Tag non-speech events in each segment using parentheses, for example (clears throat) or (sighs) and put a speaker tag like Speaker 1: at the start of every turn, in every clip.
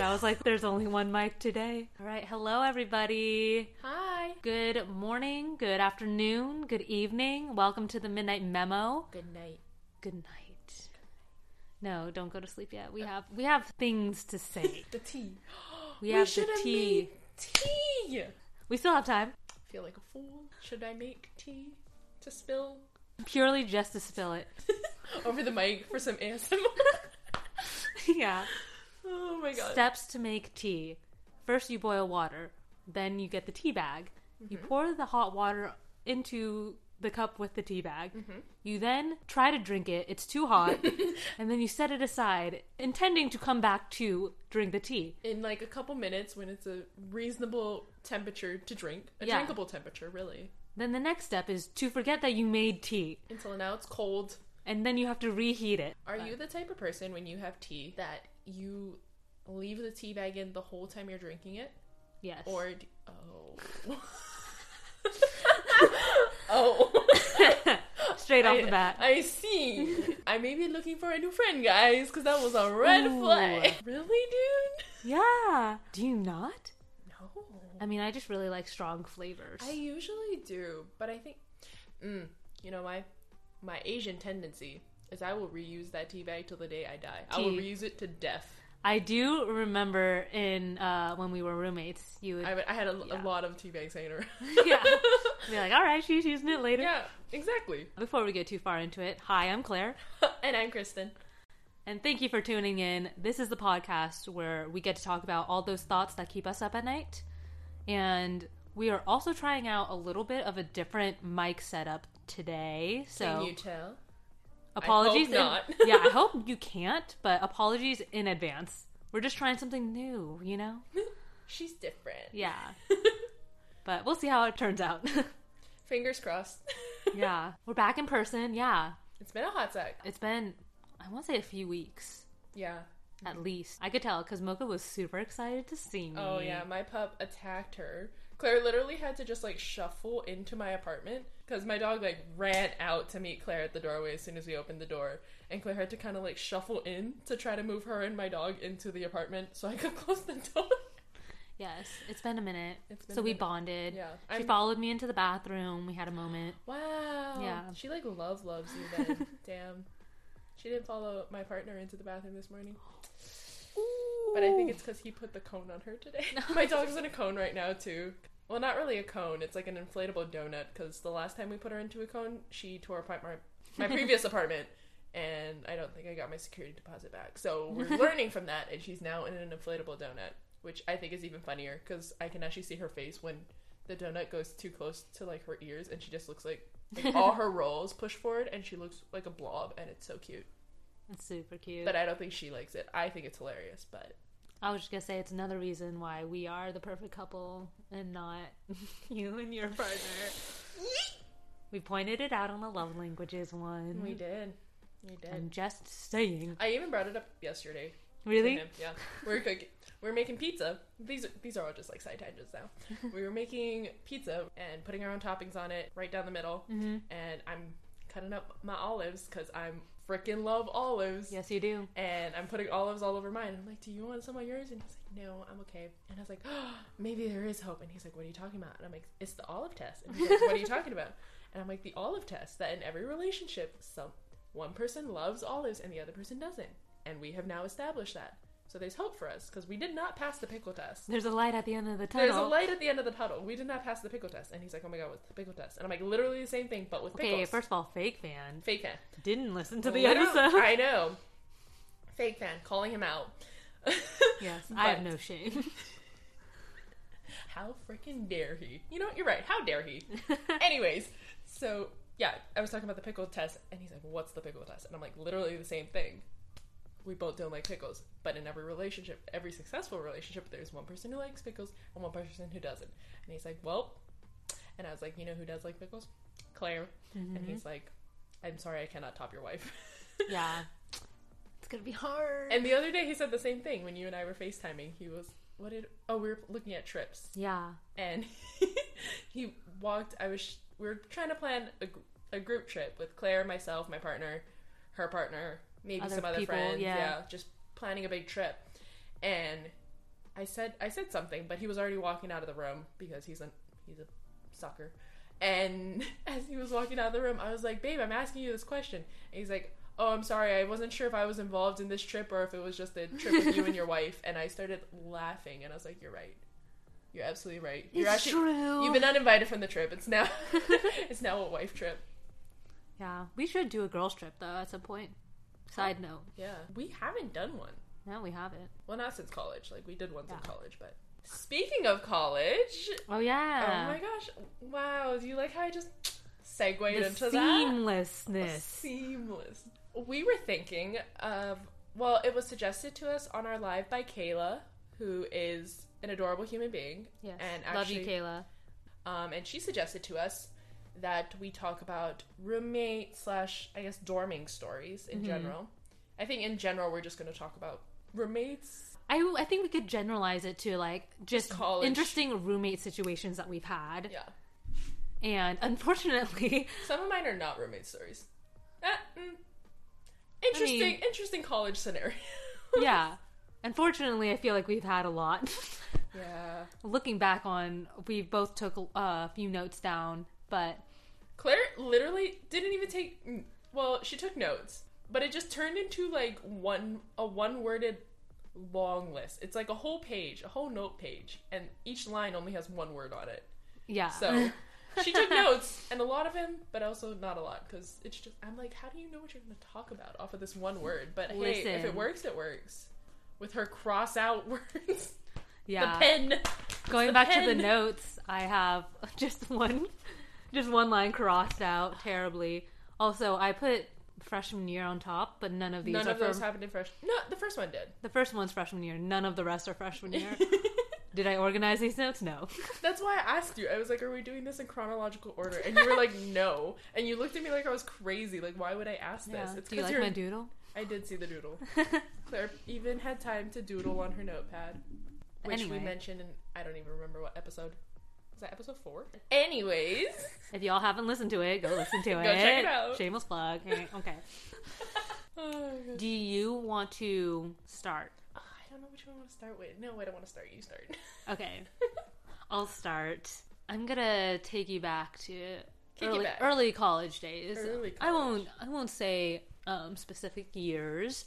Speaker 1: but I was like, there's only one mic today. All right, hello everybody.
Speaker 2: Hi.
Speaker 1: Good morning, good afternoon, good evening. Welcome to the Midnight Memo.
Speaker 2: Good night.
Speaker 1: Good night. No, don't go to sleep yet. We uh. have we have things to say. (laughs)
Speaker 2: The tea.
Speaker 1: We have the tea.
Speaker 2: tea.
Speaker 1: We still have time.
Speaker 2: Feel like a fool. Should I make tea to spill
Speaker 1: Purely just to spill it. (laughs)
Speaker 2: over the mic for some ASMR? (laughs)
Speaker 1: yeah.
Speaker 2: Oh my god.
Speaker 1: Steps to make tea. First, you boil water. Then you get the tea bag. You
Speaker 2: Mm-hmm.
Speaker 1: pour the hot water into the cup with the tea bag.
Speaker 2: Mm-hmm.
Speaker 1: You then try to drink it. It's too hot. (laughs) and then you set it aside, intending to come back to drink the tea.
Speaker 2: In like a couple minutes when it's a reasonable temperature to drink, a
Speaker 1: Yeah.
Speaker 2: drinkable temperature, really.
Speaker 1: Then the next step is to forget that you made tea.
Speaker 2: Until now it's cold.
Speaker 1: And then you have to reheat it.
Speaker 2: Are you the type of person when you have tea that you leave the tea bag in the whole time you're drinking it?
Speaker 1: Yes.
Speaker 2: Or d (laughs) oh. (laughs) oh. (laughs)
Speaker 1: Straight off
Speaker 2: I,
Speaker 1: the bat.
Speaker 2: I see. I may be looking for a new friend, guys, because that was a red
Speaker 1: Ooh.
Speaker 2: flag. Really, dude?
Speaker 1: yeah. Do you not?
Speaker 2: No.
Speaker 1: I mean, I just really like strong flavors.
Speaker 2: I usually do, but I think, mm, you know, my my Asian tendency is I will reuse that tea bag till the day I die. I will reuse it to death.
Speaker 1: I do remember in uh, when we were roommates, you would
Speaker 2: I, I had a,
Speaker 1: Yeah.
Speaker 2: a lot of tea bags hanging around. (laughs)
Speaker 1: yeah. (laughs) be like, all right, she's using it later.
Speaker 2: yeah, exactly.
Speaker 1: Before we get too far into it, hi, I'm Claire, (laughs)
Speaker 2: and I'm Kristen.
Speaker 1: and thank you for tuning in. This is the podcast where we get to talk about all those thoughts that keep us up at night, and we are also trying out a little bit of a different mic setup today. So
Speaker 2: Can you tell?
Speaker 1: apologies, in-
Speaker 2: not. (laughs)
Speaker 1: yeah, I hope you can't, but apologies in advance. We're just trying something new, you know. (laughs)
Speaker 2: She's different.
Speaker 1: Yeah, (laughs) but we'll see how it turns out.
Speaker 2: Fingers crossed.
Speaker 1: yeah, we're back in person. Yeah,
Speaker 2: it's been a hot sec.
Speaker 1: it's been I want to say a few weeks
Speaker 2: Yeah.
Speaker 1: at least. I could tell because Mocha was super excited to see me.
Speaker 2: Oh yeah, my pup attacked her. Claire literally had to just like shuffle into my apartment because my dog like ran out to meet Claire at the doorway as soon as we opened the door, and Claire had to kind of like shuffle in to try to move her and my dog into the apartment so I could (laughs) close the door.
Speaker 1: Yes, it's been a minute.
Speaker 2: Been
Speaker 1: so
Speaker 2: a
Speaker 1: we
Speaker 2: minute.
Speaker 1: bonded.
Speaker 2: Yeah,
Speaker 1: She
Speaker 2: I'm-
Speaker 1: followed me into the bathroom. We had a moment.
Speaker 2: Wow.
Speaker 1: Yeah.
Speaker 2: She like love loves you then. (laughs) Damn. She didn't follow my partner into the bathroom this morning. But I think it's because he put the cone on her today. (laughs) My dog's in a cone right now too. Well, not really a cone. It's like an inflatable donut. Because the last time we put her into a cone, she tore apart my my (laughs) previous apartment, and I don't think I got my security deposit back. So we're learning from that, and she's now in an inflatable donut, which I think is even funnier because I can actually see her face when the donut goes too close to like her ears, and she just looks like, like (laughs) all her rolls push forward, and she looks like a blob, and it's so cute.
Speaker 1: It's super cute.
Speaker 2: But I don't think she likes it. I think it's hilarious, but
Speaker 1: I was just gonna say it's another reason why we are the perfect couple and not (laughs) you and your partner. we pointed it out on the love languages one.
Speaker 2: we did. We did.
Speaker 1: I'm just saying.
Speaker 2: I even brought it up yesterday.
Speaker 1: Really?
Speaker 2: Yeah. We're cooking. We're making pizza. These are, these are all just like side tangents now. (laughs) we were making pizza and putting our own toppings on it right down the middle.
Speaker 1: Mm-hmm.
Speaker 2: And I'm cutting up my olives because I'm freaking love olives.
Speaker 1: Yes, you do.
Speaker 2: And I'm putting olives all over mine. I'm like, "Do you want some on yours?" And he's like, "No, I'm okay." And I was like, oh, "Maybe there is hope." And he's like, "What are you talking about?" And I'm like, "It's the olive test." And he's like, "What are you (laughs) talking about?" And I'm like, "The olive test. That in every relationship, some one person loves olives and the other person doesn't, and we have now established that. So there's hope for us because we did not pass the pickle test."
Speaker 1: There's a light at the end of the tunnel.
Speaker 2: There's a light at the end of the tunnel. We did not pass the pickle test. And he's like, oh my god, what's the pickle test? And I'm like, literally the same thing, but with
Speaker 1: Okay,
Speaker 2: pickles.
Speaker 1: first of all, fake fan
Speaker 2: Fake fan.
Speaker 1: didn't listen to the
Speaker 2: Literally-
Speaker 1: episode.
Speaker 2: I know. Fake fan, calling him out. (laughs)
Speaker 1: yes, I have
Speaker 2: But-
Speaker 1: no shame. (laughs)
Speaker 2: How freaking dare he? You know, what? you're right. How dare he? (laughs) Anyways, so yeah, I was talking about the pickle test, and he's like, "What's the pickle test?" And I'm like, literally the same thing. We both don't like pickles, but in every relationship, every successful relationship, there's one person who likes pickles and one person who doesn't. And he's like, "Well," and I was like, "You know who does like pickles? Claire." And mm-hmm. he's like, "I'm sorry, I cannot top your wife." (laughs)
Speaker 1: yeah, it's gonna be hard.
Speaker 2: and the other day, he said the same thing when you and I were FaceTiming. He was, "What did? Oh, we were looking at trips."
Speaker 1: yeah,
Speaker 2: and (laughs) he walked. I was we were trying to plan a, a group trip with Claire, myself, my partner, her partner, maybe
Speaker 1: Other
Speaker 2: some other
Speaker 1: people,
Speaker 2: friends.
Speaker 1: yeah.
Speaker 2: just planning a big trip. And I said I said something, but he was already walking out of the room because he's a he's a sucker. And (laughs) as he was walking out of the room, I was like, "Babe, I'm asking you this question." And he's like, "Oh, I'm sorry. I wasn't sure if I was involved in this trip or if it was just a trip with you and your (laughs) wife." And I started laughing, and I was like, "You're right. You're absolutely right. You're
Speaker 1: It's true.
Speaker 2: You've been uninvited from the trip. It's now (laughs) it's now a wife trip."
Speaker 1: Yeah, we should do a girls trip though at some point. Side note,
Speaker 2: Yeah, we haven't done one.
Speaker 1: no, we haven't.
Speaker 2: Well, not since college. Like we did ones in college, but speaking of college,
Speaker 1: Oh yeah.
Speaker 2: oh my gosh, wow! Do you like how I just segued
Speaker 1: the
Speaker 2: into that?
Speaker 1: seamlessness.
Speaker 2: Seamless. We were thinking of well, it was suggested to us on our live by Kayla, who is an adorable human being,
Speaker 1: Yes.
Speaker 2: and
Speaker 1: Love you, Kayla.
Speaker 2: um, and she suggested to us that we talk about roommate slash I guess dorming stories in
Speaker 1: Mhm.
Speaker 2: general. I think in general we're just going to talk about roommates.
Speaker 1: I, I think we could generalize it to like just
Speaker 2: college.
Speaker 1: interesting roommate situations that we've had.
Speaker 2: Yeah,
Speaker 1: And unfortunately, (laughs)
Speaker 2: some of mine are not roommate stories. Eh, mm. Interesting,
Speaker 1: mean-
Speaker 2: interesting college scenario. (laughs)
Speaker 1: yeah. Unfortunately, I feel like we've had a lot. (laughs)
Speaker 2: yeah.
Speaker 1: Looking back on, we both took uh, a few notes down, but
Speaker 2: Claire literally didn't even take. Well, she took notes, but it just turned into like one a one worded long list. It's like a whole page, a whole note page, and each line only has one word on it.
Speaker 1: yeah.
Speaker 2: So (laughs) she took notes and a lot of them, but also not a lot because it's just. I'm like, how do you know what you're going to talk about off of this one word? But hey, if it works, it works. With her cross out (laughs) words,
Speaker 1: yeah.
Speaker 2: the pen.
Speaker 1: Going
Speaker 2: the
Speaker 1: back to the notes, I have (laughs) just one, just one line crossed out terribly. Also, I put freshman year on top, but none of these
Speaker 2: None
Speaker 1: are
Speaker 2: of those
Speaker 1: from
Speaker 2: happened in fresh. No, the first one did.
Speaker 1: the first one's freshman year. None of the rest are freshman year. (laughs) Did I organize these notes? No. (laughs)
Speaker 2: That's why I asked you. I was like, "Are we doing this in chronological order?" And you were like, (laughs) "No." And you looked at me like I was crazy. Like, why would I ask this? It's
Speaker 1: Do you like
Speaker 2: you're.
Speaker 1: my doodle?
Speaker 2: I did see the doodle. Claire even had time to doodle on her notepad, which
Speaker 1: Anyway.
Speaker 2: we mentioned in I don't even remember what episode. Was that episode four? Anyways, (laughs)
Speaker 1: If y'all haven't listened to it, go listen to (laughs)
Speaker 2: Go
Speaker 1: it.
Speaker 2: check it out.
Speaker 1: Shameless plug. (laughs) Okay.
Speaker 2: oh,
Speaker 1: Do you want to start?
Speaker 2: I don't know which one I want to start with. No, I don't want to start. You start.
Speaker 1: Okay. I'll start. I'm gonna take you back to early,
Speaker 2: back.
Speaker 1: early college days.
Speaker 2: Early
Speaker 1: I won't. I won't say um, specific years,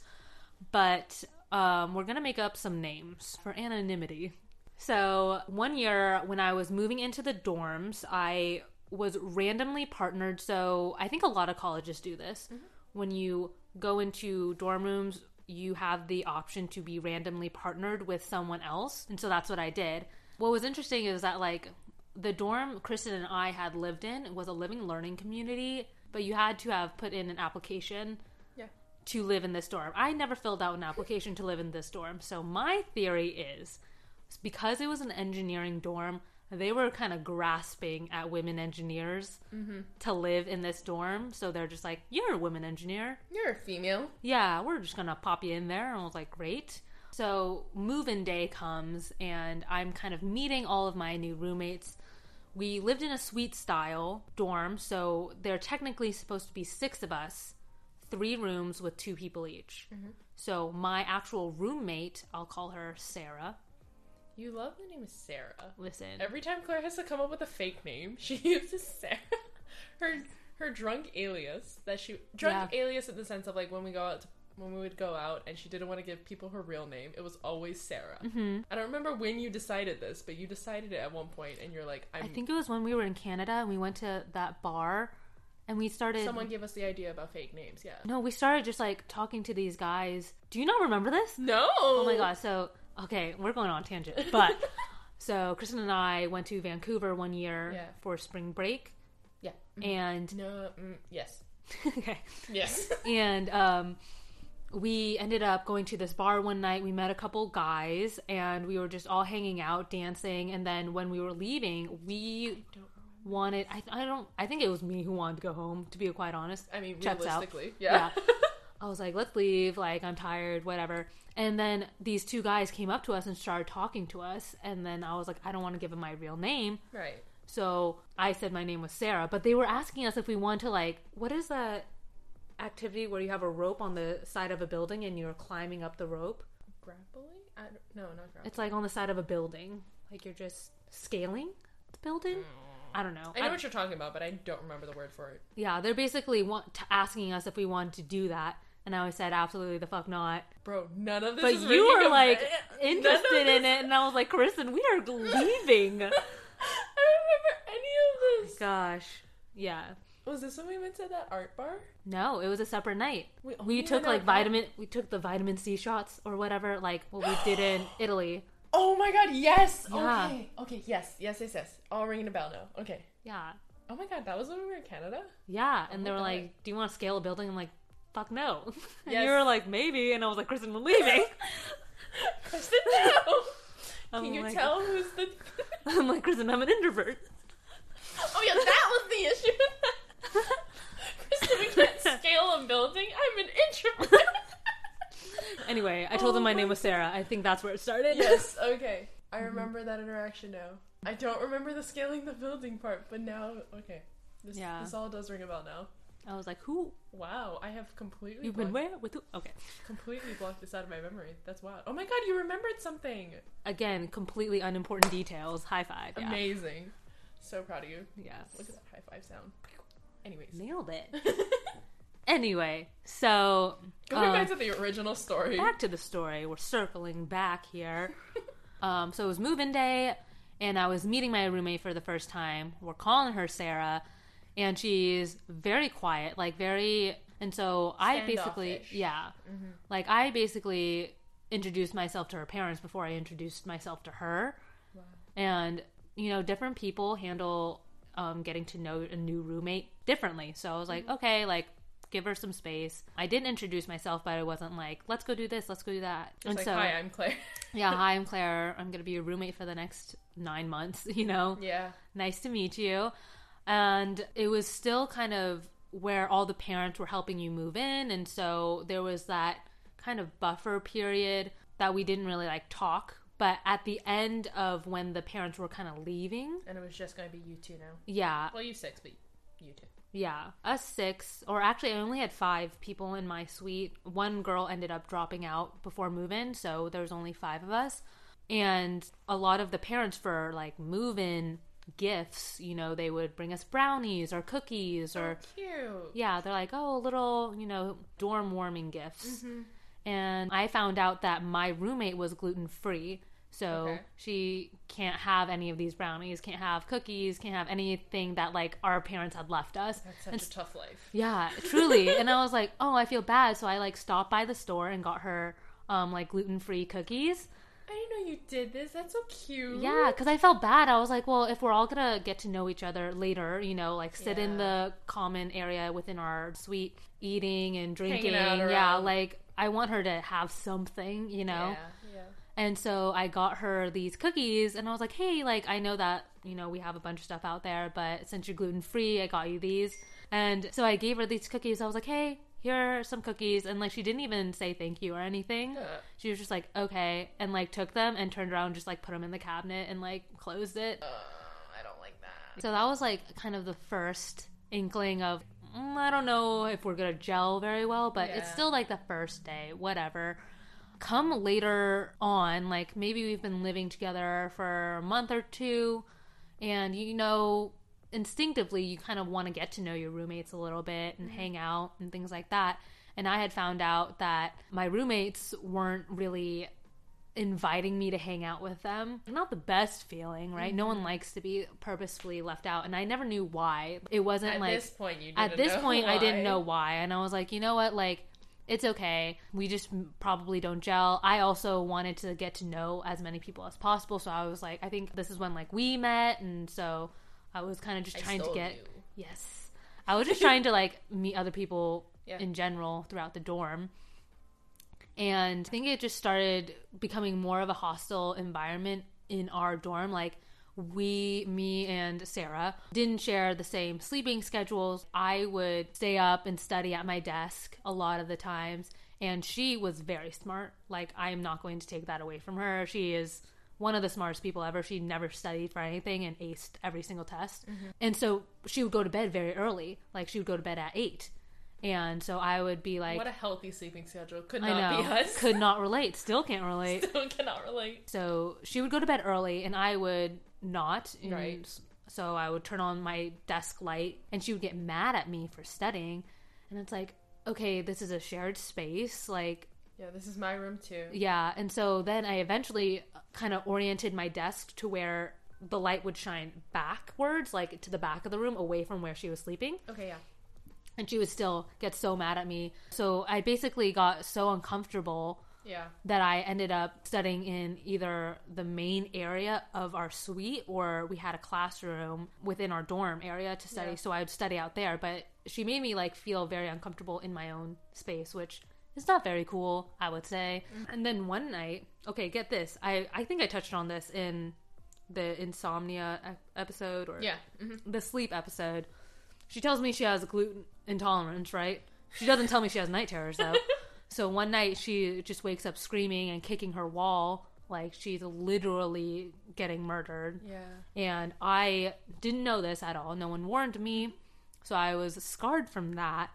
Speaker 1: but um, we're gonna make up some names for anonymity. So one year when I was moving into the dorms, I was randomly partnered. So I think a lot of colleges do this. Mm-hmm. When you go into dorm rooms, you have the option to be randomly partnered with someone else, and so that's what I did. What was interesting is that like the dorm Kristen and I had lived in was a living learning community, but you had to have put in an application
Speaker 2: Yeah.
Speaker 1: to live in this dorm. I never filled out an application to live in this dorm. So my theory is because it was an engineering dorm, they were kind of grasping at women engineers mm-hmm. to live in this dorm. So they're just like, "You're a women engineer.
Speaker 2: You're a female.
Speaker 1: Yeah, we're just gonna pop you in there." And I was like, "Great." So move-in day comes, and I'm kind of meeting all of my new roommates. We lived in a suite style dorm, so there are technically supposed to be six of us, three rooms with two people each. Mm-hmm. So my actual roommate, I'll call her Sarah.
Speaker 2: You love the name of Sarah.
Speaker 1: Listen,
Speaker 2: Every time Claire has to come up with a fake name, (laughs) she uses Sarah. Her her drunk alias that she drunk
Speaker 1: Yeah.
Speaker 2: alias in the sense of like when we go out to, when we would go out and she didn't want to give people her real name. It was always Sarah.
Speaker 1: hmm
Speaker 2: I don't remember when you decided this, but you decided it at one point, and you're like, I'm.
Speaker 1: I think it was when we were in Canada and we went to that bar, and we started.
Speaker 2: someone gave us the idea about fake names. Yeah.
Speaker 1: No, we started just like talking to these guys. Do you not remember this?
Speaker 2: No.
Speaker 1: Oh my god! So okay, we're going on a tangent, but (laughs) so Kristen and I went to Vancouver one year
Speaker 2: Yeah.
Speaker 1: for spring break,
Speaker 2: Yeah.
Speaker 1: and
Speaker 2: No. Mm, yes. (laughs)
Speaker 1: okay,
Speaker 2: Yes. (laughs)
Speaker 1: and um, we ended up going to this bar one night. We met a couple guys, and we were just all hanging out, dancing. And then when we were leaving, we wanted. I, I don't. I think it was me who wanted to go home. To be quite honest,
Speaker 2: I mean,
Speaker 1: Checks out.
Speaker 2: realistically, yeah.
Speaker 1: I was like, let's leave. Like, I'm tired, whatever. And then these two guys came up to us and started talking to us. And then I was like, I don't want to give them my real name.
Speaker 2: right.
Speaker 1: So I said my name was Sarah. But they were asking us if we want to, like, what is that activity where you have a rope on the side of a building and you're climbing up the rope?
Speaker 2: Grappling. I no, not ground.
Speaker 1: It's like on the side of a building. Like you're just scaling the building. Mm. I don't know.
Speaker 2: I know
Speaker 1: I-
Speaker 2: what you're talking about, but I don't remember the word for it.
Speaker 1: yeah, they're basically want, t- asking us if we wanted to do that, and I always said absolutely the fuck not.
Speaker 2: Bro, none of this
Speaker 1: But you were like
Speaker 2: of
Speaker 1: interested in it, and I was like, Kristen, we are leaving. (laughs)
Speaker 2: I don't remember any of this.
Speaker 1: Oh gosh, yeah.
Speaker 2: Was this when we went to that art bar?
Speaker 1: No, it was a separate night.
Speaker 2: We
Speaker 1: We took like vitamin. We took the vitamin C shots or whatever, like what we did in (gasps) Italy.
Speaker 2: Oh my god, yes!
Speaker 1: Yeah.
Speaker 2: Okay. Okay, yes, yes, yes, yes. All ringing a bell now. Okay.
Speaker 1: Yeah,
Speaker 2: Oh my god, that was when we were in Canada?
Speaker 1: yeah. And
Speaker 2: Oh
Speaker 1: they were oh
Speaker 2: God.
Speaker 1: like, "Do you want to scale a building?" I'm like, "Fuck no." (laughs) and
Speaker 2: Yes.
Speaker 1: you were like, "Maybe," and I was like, "Kristen, we're leaving." (laughs)
Speaker 2: Kristen, no! (laughs)
Speaker 1: I'm
Speaker 2: Can you
Speaker 1: like-
Speaker 2: tell who's the.
Speaker 1: I'm like, Kristen, I'm an introvert.
Speaker 2: Oh yeah, that was the issue. Kristen, we can't scale a building. I'm an introvert.
Speaker 1: Anyway, I told
Speaker 2: Oh
Speaker 1: him my
Speaker 2: my
Speaker 1: name was Sarah. I think that's where it started.
Speaker 2: yes, okay. I mm-hmm. remember that interaction now. I don't remember the scaling the building part, but now, okay. This,
Speaker 1: Yeah.
Speaker 2: this all does ring a bell now.
Speaker 1: I was like, "Who?
Speaker 2: Wow, I have completely
Speaker 1: You've been
Speaker 2: blocked,
Speaker 1: where? With who?" Okay.
Speaker 2: completely blocked this out of my memory. That's wild. Oh my god, you remembered something.
Speaker 1: Again, completely unimportant details. High five. Yeah.
Speaker 2: Amazing. So proud of you.
Speaker 1: Yes.
Speaker 2: Look at that high five sound. Anyways.
Speaker 1: Nailed it. (laughs) Anyway, so
Speaker 2: Going
Speaker 1: uh,
Speaker 2: back to the original story.
Speaker 1: back to the story. We're circling back here. (laughs) um, so it was move-in day, and I was meeting my roommate for the first time. We're calling her Sarah, and she's very quiet, like very. And so I basically, yeah, like I basically introduced myself to her parents before I introduced myself to her,
Speaker 2: Wow.
Speaker 1: and you know, different people handle um, getting to know a new roommate differently. So I was like, okay, like give her some space. I didn't introduce myself, but I wasn't like, let's go do this, let's go do that.
Speaker 2: Just
Speaker 1: and
Speaker 2: like,
Speaker 1: so,
Speaker 2: hi, I'm Claire. (laughs)
Speaker 1: yeah, hi, I'm (laughs) Claire. I'm gonna be your roommate for the next nine months. (laughs) You know,
Speaker 2: yeah.
Speaker 1: nice to meet you. And it was still kind of where all the parents were helping you move in, and so there was that kind of buffer period that we didn't really like talk. But at the end of when the parents were kind of leaving,
Speaker 2: And it was just going to be you two now.
Speaker 1: yeah,
Speaker 2: Well, you six, but you two.
Speaker 1: yeah, us six, or actually, I only had five people in my suite. One girl ended up dropping out before move in, so there was only five of us. And a lot of the parents for like move in gifts, you know, they would bring us brownies or cookies or,
Speaker 2: oh, cute.
Speaker 1: yeah, they're like, oh, little, you know, dorm warming gifts. And I found out that my roommate was gluten free. So
Speaker 2: Okay.
Speaker 1: she can't have any of these brownies, can't have cookies, can't have anything that like our parents had left us.
Speaker 2: That's such
Speaker 1: And
Speaker 2: a tough life.
Speaker 1: yeah, truly. and I was like, oh, I feel bad. So I like stopped by the store and got her um like gluten free cookies.
Speaker 2: I didn't know you did this. That's so cute.
Speaker 1: Yeah, because I felt bad. I was like, well, if we're all gonna get to know each other later, you know, like sit in the common area within our suite, eating and drinking. Yeah, like I want her to have something, you know.
Speaker 2: Yeah. Yeah.
Speaker 1: And so I got her these cookies, and I was like, hey, like, I know that, you know, we have a bunch of stuff out there, but since you're gluten free, I got you these. And so I gave her these cookies. I was like, hey, here are some cookies. And, like, she didn't even say thank you or anything. She was just like, okay. And, like, took them and turned around, and just, like, put them in the cabinet and, like, closed it.
Speaker 2: uh, I don't like that.
Speaker 1: So that was, like, kind of the first inkling of, mm, I don't know if we're going to gel very well, but it's still, like, the first day, whatever come later on, like maybe we've been living together for a month or two, and you know, instinctively, you kind of want to get to know your roommates a little bit and mm-hmm. hang out and things like that. And I had found out that my roommates weren't really inviting me to hang out with them. Not the best feeling, right? No one mm-hmm. likes to be purposefully left out, and I never knew why. It wasn't
Speaker 2: At
Speaker 1: like at
Speaker 2: this point, you didn't
Speaker 1: at this
Speaker 2: know
Speaker 1: point I didn't know why and I was like, you know what, like it's okay. We just probably don't gel. I also wanted to get to know as many people as possible, so I was like, I think this is when like we met, and so I was kind of just
Speaker 2: I
Speaker 1: trying to get
Speaker 2: you.
Speaker 1: yes, I was just trying to like meet other people
Speaker 2: Yeah.
Speaker 1: in general throughout the dorm. And I think it just started becoming more of a hostile environment in our dorm. Like, we, me, and Sarah didn't share the same sleeping schedules. I would stay up and study at my desk a lot of the times. And she was very smart. Like, I am not going to take that away from her. She is one of the smartest people ever. She never studied for anything and aced every single test. Mm-hmm. And so she would go to bed very early. Like, she would go to bed at eight And so I would be like,
Speaker 2: what a healthy sleeping schedule. Could
Speaker 1: I
Speaker 2: not
Speaker 1: know,
Speaker 2: be us.
Speaker 1: could not (laughs) relate, still can't relate.
Speaker 2: Still cannot relate.
Speaker 1: So she would go to bed early, and I would not. And
Speaker 2: Right.
Speaker 1: So I would turn on my desk light, and she would get mad at me for studying. And it's like, okay, this is a shared space. Like,
Speaker 2: Yeah, this is my room too.
Speaker 1: yeah. And so then I eventually uh, kind of oriented my desk to where the light would shine backwards, like to the back of the room, away from where she was sleeping.
Speaker 2: Okay, yeah.
Speaker 1: And she would still get so mad at me. So I basically got so uncomfortable
Speaker 2: Yeah.
Speaker 1: that I ended up studying in either the main area of our suite or we had a classroom within our dorm area to study.
Speaker 2: Yeah.
Speaker 1: So I would study out there. But she made me like feel very uncomfortable in my own space, which is not very cool, I would say. And then one night, okay, get this. I, I think I touched on this in the insomnia episode or
Speaker 2: Yeah. hmm
Speaker 1: the sleep episode. She tells me she has gluten intolerance, right? She doesn't tell me she has night terrors though. (laughs) so one night she just wakes up screaming and kicking her wall like she's literally getting murdered.
Speaker 2: Yeah.
Speaker 1: And I didn't know this at all. No one warned me. So I was scarred from that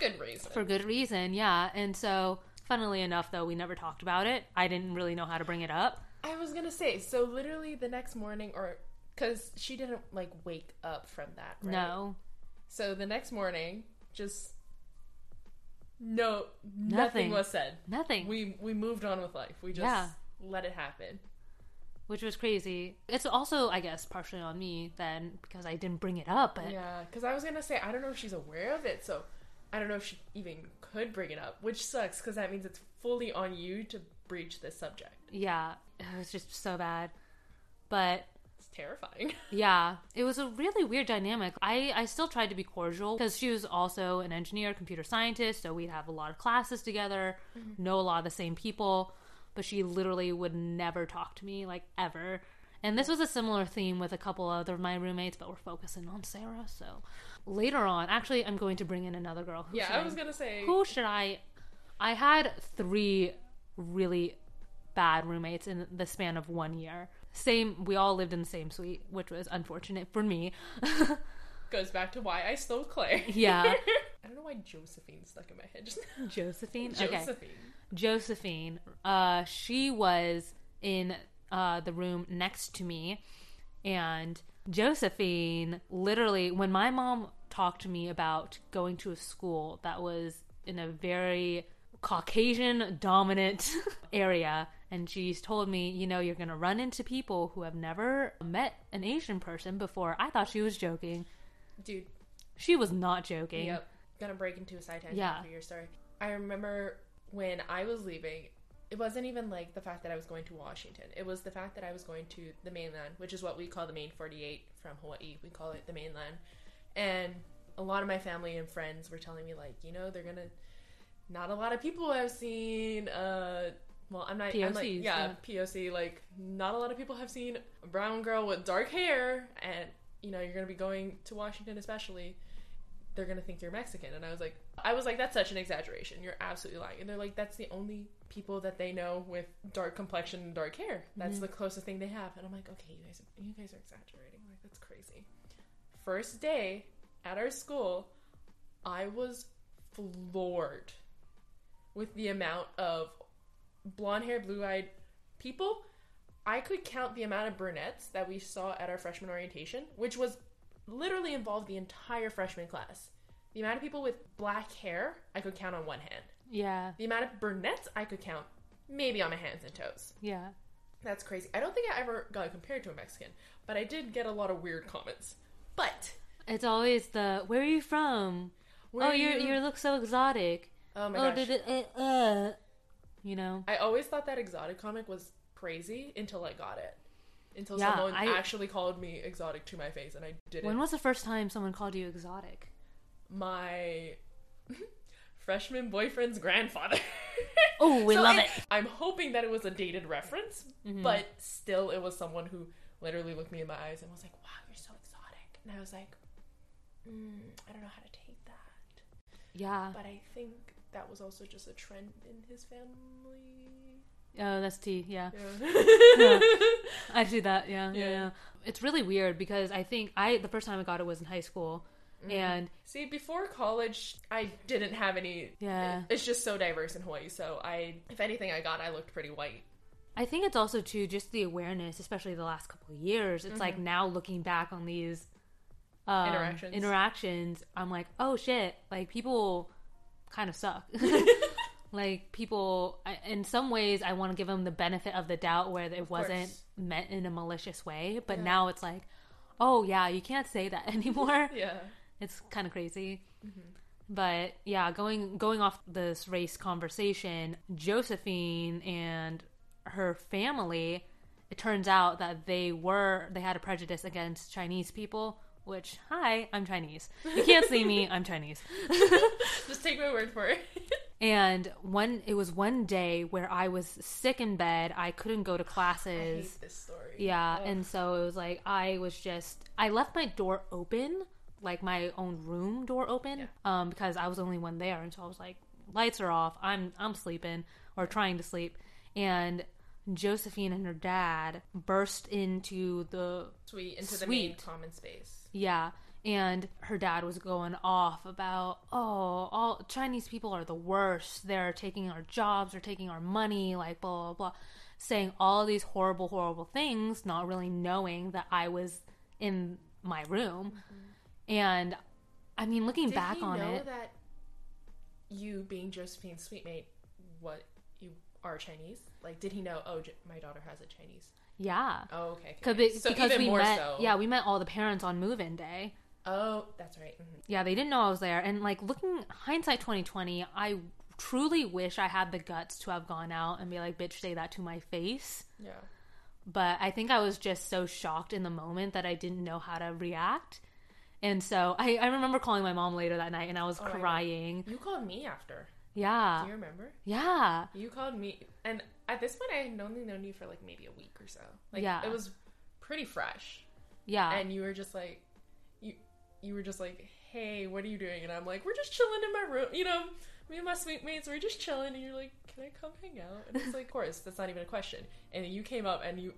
Speaker 2: For good reason.
Speaker 1: for good reason. Yeah. And so funnily enough though, we never talked about it. I didn't really know how to bring it up.
Speaker 2: I was gonna say, so literally the next morning, or because she didn't like wake up from that, right?
Speaker 1: No.
Speaker 2: So the next morning, just no,
Speaker 1: Nothing.
Speaker 2: nothing was said.
Speaker 1: Nothing.
Speaker 2: We we moved on with life. We just
Speaker 1: Yeah.
Speaker 2: let it happen.
Speaker 1: which was crazy. It's also, I guess, partially on me then because I didn't bring it up. But yeah,
Speaker 2: Yeah, because I was gonna say I don't know if she's aware of it, so I don't know if she even could bring it up, which sucks because that means it's fully on you to breach this subject.
Speaker 1: Yeah, it was just so bad. But
Speaker 2: It's terrifying. (laughs)
Speaker 1: yeah, it was a really weird dynamic. I I still tried to be cordial because she was also an engineer, computer scientist, so we'd have a lot of classes together, mm-hmm. know a lot of the same people. But she literally would never talk to me like ever. And this was a similar theme with a couple other of my roommates, but we're focusing on Sarah. So later on, actually, I'm going to bring in another girl. Who
Speaker 2: yeah, I was gonna say.
Speaker 1: who should I? I had three really bad roommates in the span of one year. Same, we all lived in the same suite, which was unfortunate for me. (laughs)
Speaker 2: Goes back to why I stole Claire.
Speaker 1: Yeah. (laughs)
Speaker 2: I don't know why Josephine stuck in my head just now.
Speaker 1: Josephine. Okay,
Speaker 2: Josephine.
Speaker 1: Josephine. Uh, she was in uh the room next to me, and Josephine literally, when my mom talked to me about going to a school that was in a very Caucasian dominant (laughs) area, and she's told me, you know, you're gonna run into people who have never met an Asian person before. I thought she was joking.
Speaker 2: Dude,
Speaker 1: She was not joking.
Speaker 2: Yep. Gonna break into a side tangent
Speaker 1: Yeah.
Speaker 2: after your story. I remember when I was leaving, it wasn't even like the fact that I was going to Washington. It was the fact that I was going to the mainland, which is what we call the main 48 from Hawaii. We call it the mainland. And a lot of my family and friends were telling me, like, you know, they're gonna. Not a lot of people have seen. uh well, I'm not. I'm like,
Speaker 1: POCs,
Speaker 2: yeah, POC. Like, not a lot of people have seen a brown girl with dark hair, and you know, you're gonna be going to Washington, especially they're gonna think you're Mexican. And I was like, I was like, that's such an exaggeration. You're absolutely lying. And they're like, that's the only people that they know with dark complexion and dark hair. That's mm-hmm. the closest thing they have. And I'm like, okay, you guys, you guys are exaggerating. Like that's crazy. First day at our school, I was floored with the amount of blonde haired, blue eyed people. I could count the amount of brunettes that we saw at our freshman orientation, which was literally involved the entire freshman class. The amount of people with black hair, I could count on one hand.
Speaker 1: Yeah.
Speaker 2: The amount of brunettes, I could count maybe on my hands and toes.
Speaker 1: Yeah.
Speaker 2: That's crazy. I don't think I ever got compared to a Mexican, but I did get a lot of weird comments. But
Speaker 1: It's always the where are you from?
Speaker 2: where
Speaker 1: oh, you
Speaker 2: you
Speaker 1: look so exotic.
Speaker 2: Oh my
Speaker 1: oh,
Speaker 2: gosh.
Speaker 1: did it? Uh, uh, you know.
Speaker 2: I always thought that exotic comic was crazy until I got it. Until
Speaker 1: Yeah,
Speaker 2: someone
Speaker 1: I-
Speaker 2: actually called me exotic to my face, and I didn't.
Speaker 1: When was the first time someone called you exotic?
Speaker 2: my (laughs) freshman boyfriend's grandfather. (laughs)
Speaker 1: Oh, we
Speaker 2: So
Speaker 1: love
Speaker 2: it-
Speaker 1: it.
Speaker 2: I'm hoping that it was a dated reference,
Speaker 1: Mhm.
Speaker 2: but still, it was someone who literally looked me in my eyes and was like, "Wow, you're so exotic," and I was like, mm, "I don't know how to take that,"
Speaker 1: Yeah.
Speaker 2: but I think that was also just a trend in his family.
Speaker 1: Oh, that's tea. Yeah.
Speaker 2: Yeah. (laughs)
Speaker 1: I see that. Yeah, yeah.
Speaker 2: Yeah.
Speaker 1: Yeah. It's really weird because I think I the first time I got it was in high school, And
Speaker 2: See, before college, I didn't have any.
Speaker 1: Yeah.
Speaker 2: It's just so diverse in Hawaii. So I, if anything, I got, I looked pretty white.
Speaker 1: I think it's also too just the awareness, especially the last couple of years. It's like now looking back on these um,
Speaker 2: Interactions.
Speaker 1: interactions, I'm like, oh shit, like people kind of suck. (laughs) (laughs) like people, I, in some ways, I want to give them the benefit of the doubt where it wasn't
Speaker 2: course.
Speaker 1: meant in a malicious way, but
Speaker 2: Yeah.
Speaker 1: now it's like, oh yeah, you can't say that (laughs) anymore.
Speaker 2: Yeah.
Speaker 1: It's kind of crazy.
Speaker 2: Mm-hmm.
Speaker 1: But yeah, going going off this race conversation, Josephine and her family, it turns out that they were they had a prejudice against Chinese people. Which hi, I'm Chinese. You can't see me. I'm Chinese. (laughs)
Speaker 2: Just take my word for it. (laughs)
Speaker 1: And one, it was one day where I was sick in bed. I couldn't go to (sighs)
Speaker 2: I
Speaker 1: classes.
Speaker 2: hate this story.
Speaker 1: Yeah,
Speaker 2: Ugh.
Speaker 1: and so it was like I was just I left my door open, like my own room door open,
Speaker 2: Yeah.
Speaker 1: um, because I was the only one there, and so I was like, lights are off, I'm I'm sleeping or trying to sleep, and Josephine and her dad burst into the
Speaker 2: Suite into the main
Speaker 1: Suite.
Speaker 2: common space.
Speaker 1: yeah. And her dad was going off about, oh, all Chinese people are the worst. They're taking our jobs, they're taking our money, like blah blah blah, saying all these horrible, horrible things, not really knowing that I was in my room. And I mean, looking
Speaker 2: Did
Speaker 1: back
Speaker 2: he
Speaker 1: on
Speaker 2: know
Speaker 1: it,
Speaker 2: that you being Josephine's suite mate, what you are Chinese? Like, did he know? Oh, J- my daughter has a Chinese.
Speaker 1: yeah,
Speaker 2: Oh, okay. okay.
Speaker 1: It-
Speaker 2: So
Speaker 1: because
Speaker 2: even
Speaker 1: we
Speaker 2: more
Speaker 1: met,
Speaker 2: so.
Speaker 1: yeah, we met all the parents on move-in day.
Speaker 2: Oh, that's right. mhm.
Speaker 1: Yeah, they didn't know I was there. And like looking hindsight 2020, I truly wish I had the guts to have gone out and be like, bitch, say that to my face.
Speaker 2: Yeah.
Speaker 1: But I think I was just so shocked in the moment that I didn't know how to react. And so I, I remember calling my mom later that night and I was
Speaker 2: Oh, I
Speaker 1: crying.
Speaker 2: You called me after.
Speaker 1: Yeah.
Speaker 2: Do you remember?
Speaker 1: Yeah.
Speaker 2: You called me, and at this point, I had only known you for like maybe a week or so. Like,
Speaker 1: Yeah.
Speaker 2: it was pretty fresh,
Speaker 1: Yeah.
Speaker 2: and you were just like, you, you were just like, hey, what are you doing? And I'm like, we're just chilling in my room, you know. Me and my suite mates, we're just chilling, and you're like, "Can I come hang out?" And it's like, "Of course, that's not even a question." And you came up, and you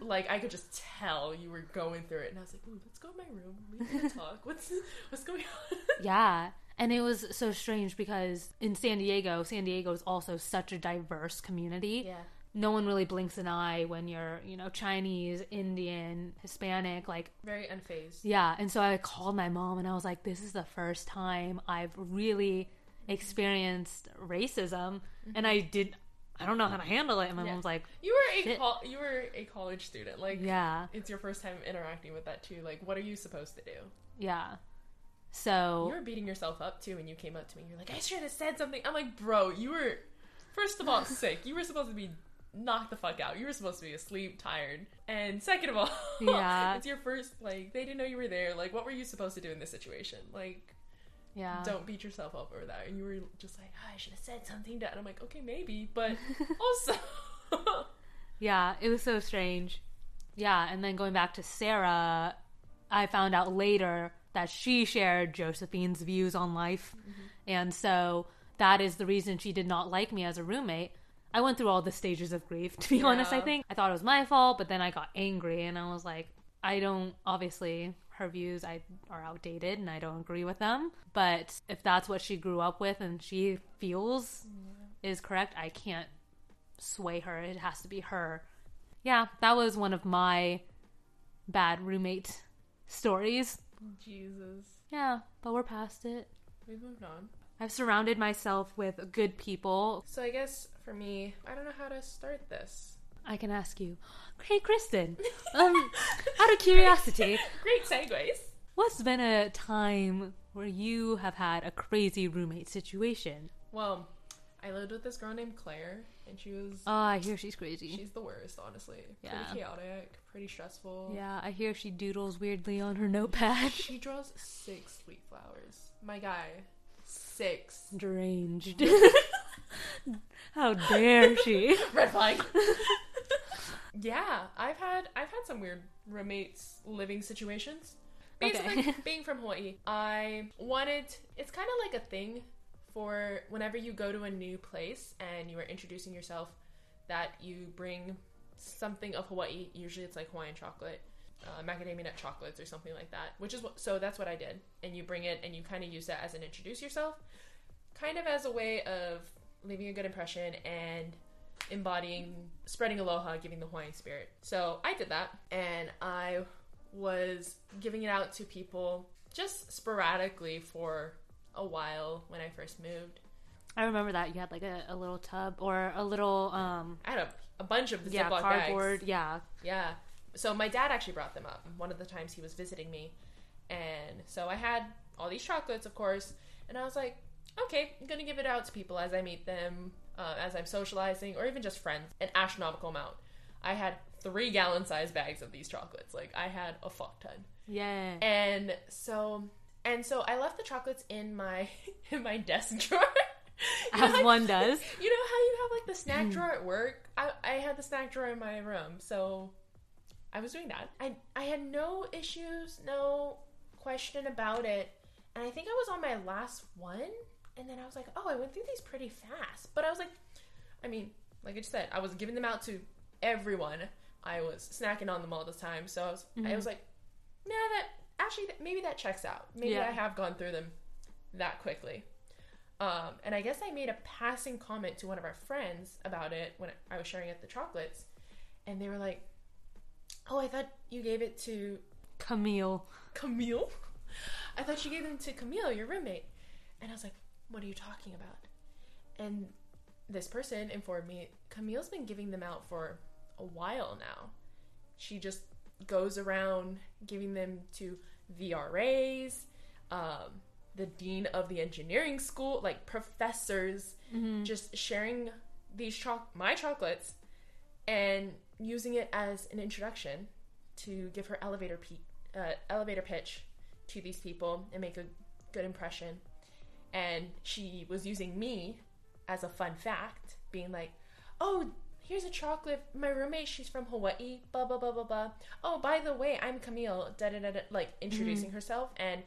Speaker 2: like I could just tell you were going through it, and I was like, "Ooh, let's go in my room. We to talk. (laughs) What's what's going on?" (laughs)
Speaker 1: Yeah. And it was so strange because in San Diego, San Diego is also such a diverse community.
Speaker 2: yeah,
Speaker 1: No one really blinks an eye when you're, you know, Chinese, Indian, Hispanic, like
Speaker 2: very unfazed.
Speaker 1: Yeah, and so I called my mom and I was like, "This is the first time I've really mm-hmm. experienced racism, and mm-hmm. I did. I don't know how to handle it." And my
Speaker 2: Yeah.
Speaker 1: mom's like,
Speaker 2: You were a
Speaker 1: Shit.
Speaker 2: col- you were a college student. Like,
Speaker 1: "Yeah,
Speaker 2: it's your first time interacting with that too. Like, what are you supposed to do?
Speaker 1: yeah." So
Speaker 2: You were beating yourself up too when you came up to me. You're like, I should have said something. I'm like, bro, you were first of all (laughs) sick. You were supposed to be knocked the fuck out. You were supposed to be asleep, tired. And second of all, (laughs)
Speaker 1: Yeah.
Speaker 2: it's your first like they didn't know you were there. Like, what were you supposed to do in this situation? Like,
Speaker 1: yeah,
Speaker 2: don't beat yourself up over that. And you were just like, "Ah, I should have said something to and I'm like, okay, maybe, but (laughs) also (laughs)
Speaker 1: yeah, it was so strange. Yeah, and then going back to Sarah, I found out later that she shared Josephine's views on life, and so that is the reason she did not like me as a roommate. I went through all the stages of grief, to be honest, I think. I thought it was my fault, but then I got angry and I was like, I don't, obviously, her views I are outdated and I don't agree with them. But if that's what she grew up with and she feels mm-hmm. is correct, I can't sway her. It has to be her. Yeah, that was one of my bad roommate stories.
Speaker 2: Jesus.
Speaker 1: Yeah, but we're past it.
Speaker 2: We've moved on.
Speaker 1: I've surrounded myself with good people.
Speaker 2: So I guess for me, I don't know how to start this.
Speaker 1: I can ask you, hey Kristen, um, out of (laughs) curiosity,
Speaker 2: Great segues.
Speaker 1: what's been a time where you have had a crazy roommate situation?
Speaker 2: Well, I lived with this girl named Claire, and she was
Speaker 1: Oh, I hear she's crazy.
Speaker 2: she's the worst, honestly.
Speaker 1: Yeah.
Speaker 2: Pretty chaotic, pretty stressful.
Speaker 1: yeah, I hear she doodles weirdly on her notepad.
Speaker 2: She draws six sweet flowers. My guy, six.
Speaker 1: Deranged. (laughs) (laughs) How dare she?
Speaker 2: Red flag. Yeah, I've had I've had some weird roommates living situations. Basically,
Speaker 1: Okay. (laughs)
Speaker 2: being from Hawaii, I wanted. It's kind of like a thing for whenever you go to a new place and you are introducing yourself, that you bring something of Hawaii. Usually, it's like Hawaiian chocolate uh, macadamia nut chocolates or something like that. Which is what, so that's what I did. And you bring it and you kind of use that as an introduce yourself, kind of as a way of leaving a good impression and embodying, spreading aloha, giving the Hawaiian spirit. So I did that and I was giving it out to people just sporadically for a while when I first moved.
Speaker 1: I remember that you had like a, a little tub or a little um
Speaker 2: I had a, a bunch of the
Speaker 1: yeah
Speaker 2: Ziploc
Speaker 1: cardboard
Speaker 2: bags.
Speaker 1: yeah
Speaker 2: Yeah. So my dad actually brought them up one of the times he was visiting me. And so I had all these chocolates, of course, and I was like, okay, I'm going to give it out to people as I meet them, uh, as I'm socializing, or even just friends, an astronomical amount. I had three gallon size bags of these chocolates. Like, I had a fuck ton.
Speaker 1: yeah
Speaker 2: And so, and so I left the chocolates in my, (laughs) in my desk drawer. (laughs) Know
Speaker 1: as
Speaker 2: how-
Speaker 1: one does (laughs)
Speaker 2: you know how you have like the snack drawer at work? I, I had the snack drawer in my room, so I was doing that. I I had no issues, no question about it. And I think I was on my last one, and then I was like, oh, I went through these pretty fast. But I was like, I mean, like I just said, I was giving them out to everyone. I was snacking on them all the time, so I was I was like, nah, that actually maybe that checks out. Maybe
Speaker 1: Yeah.
Speaker 2: I have gone through them that quickly. Um, and I guess I made a passing comment to one of our friends about it when I was sharing it the chocolates, and they were like, "Oh, I thought you gave it to
Speaker 1: Camille
Speaker 2: Camille. (laughs) I thought you gave them to Camille, your roommate." And I was like, "What are you talking about?" And this person informed me Camille's been giving them out for a while now. She just goes around giving them to VRAs, um, the dean of the engineering school, like professors, just sharing these choc- my chocolates and using it as an introduction to give her elevator pe- uh, elevator pitch to these people and make a good impression. And she was using me as a fun fact, being like, "Oh, here's a chocolate. My roommate, she's from Hawaii. Blah blah blah blah blah. Oh, by the way, I'm Camille. Da da da. da like introducing mm-hmm. herself and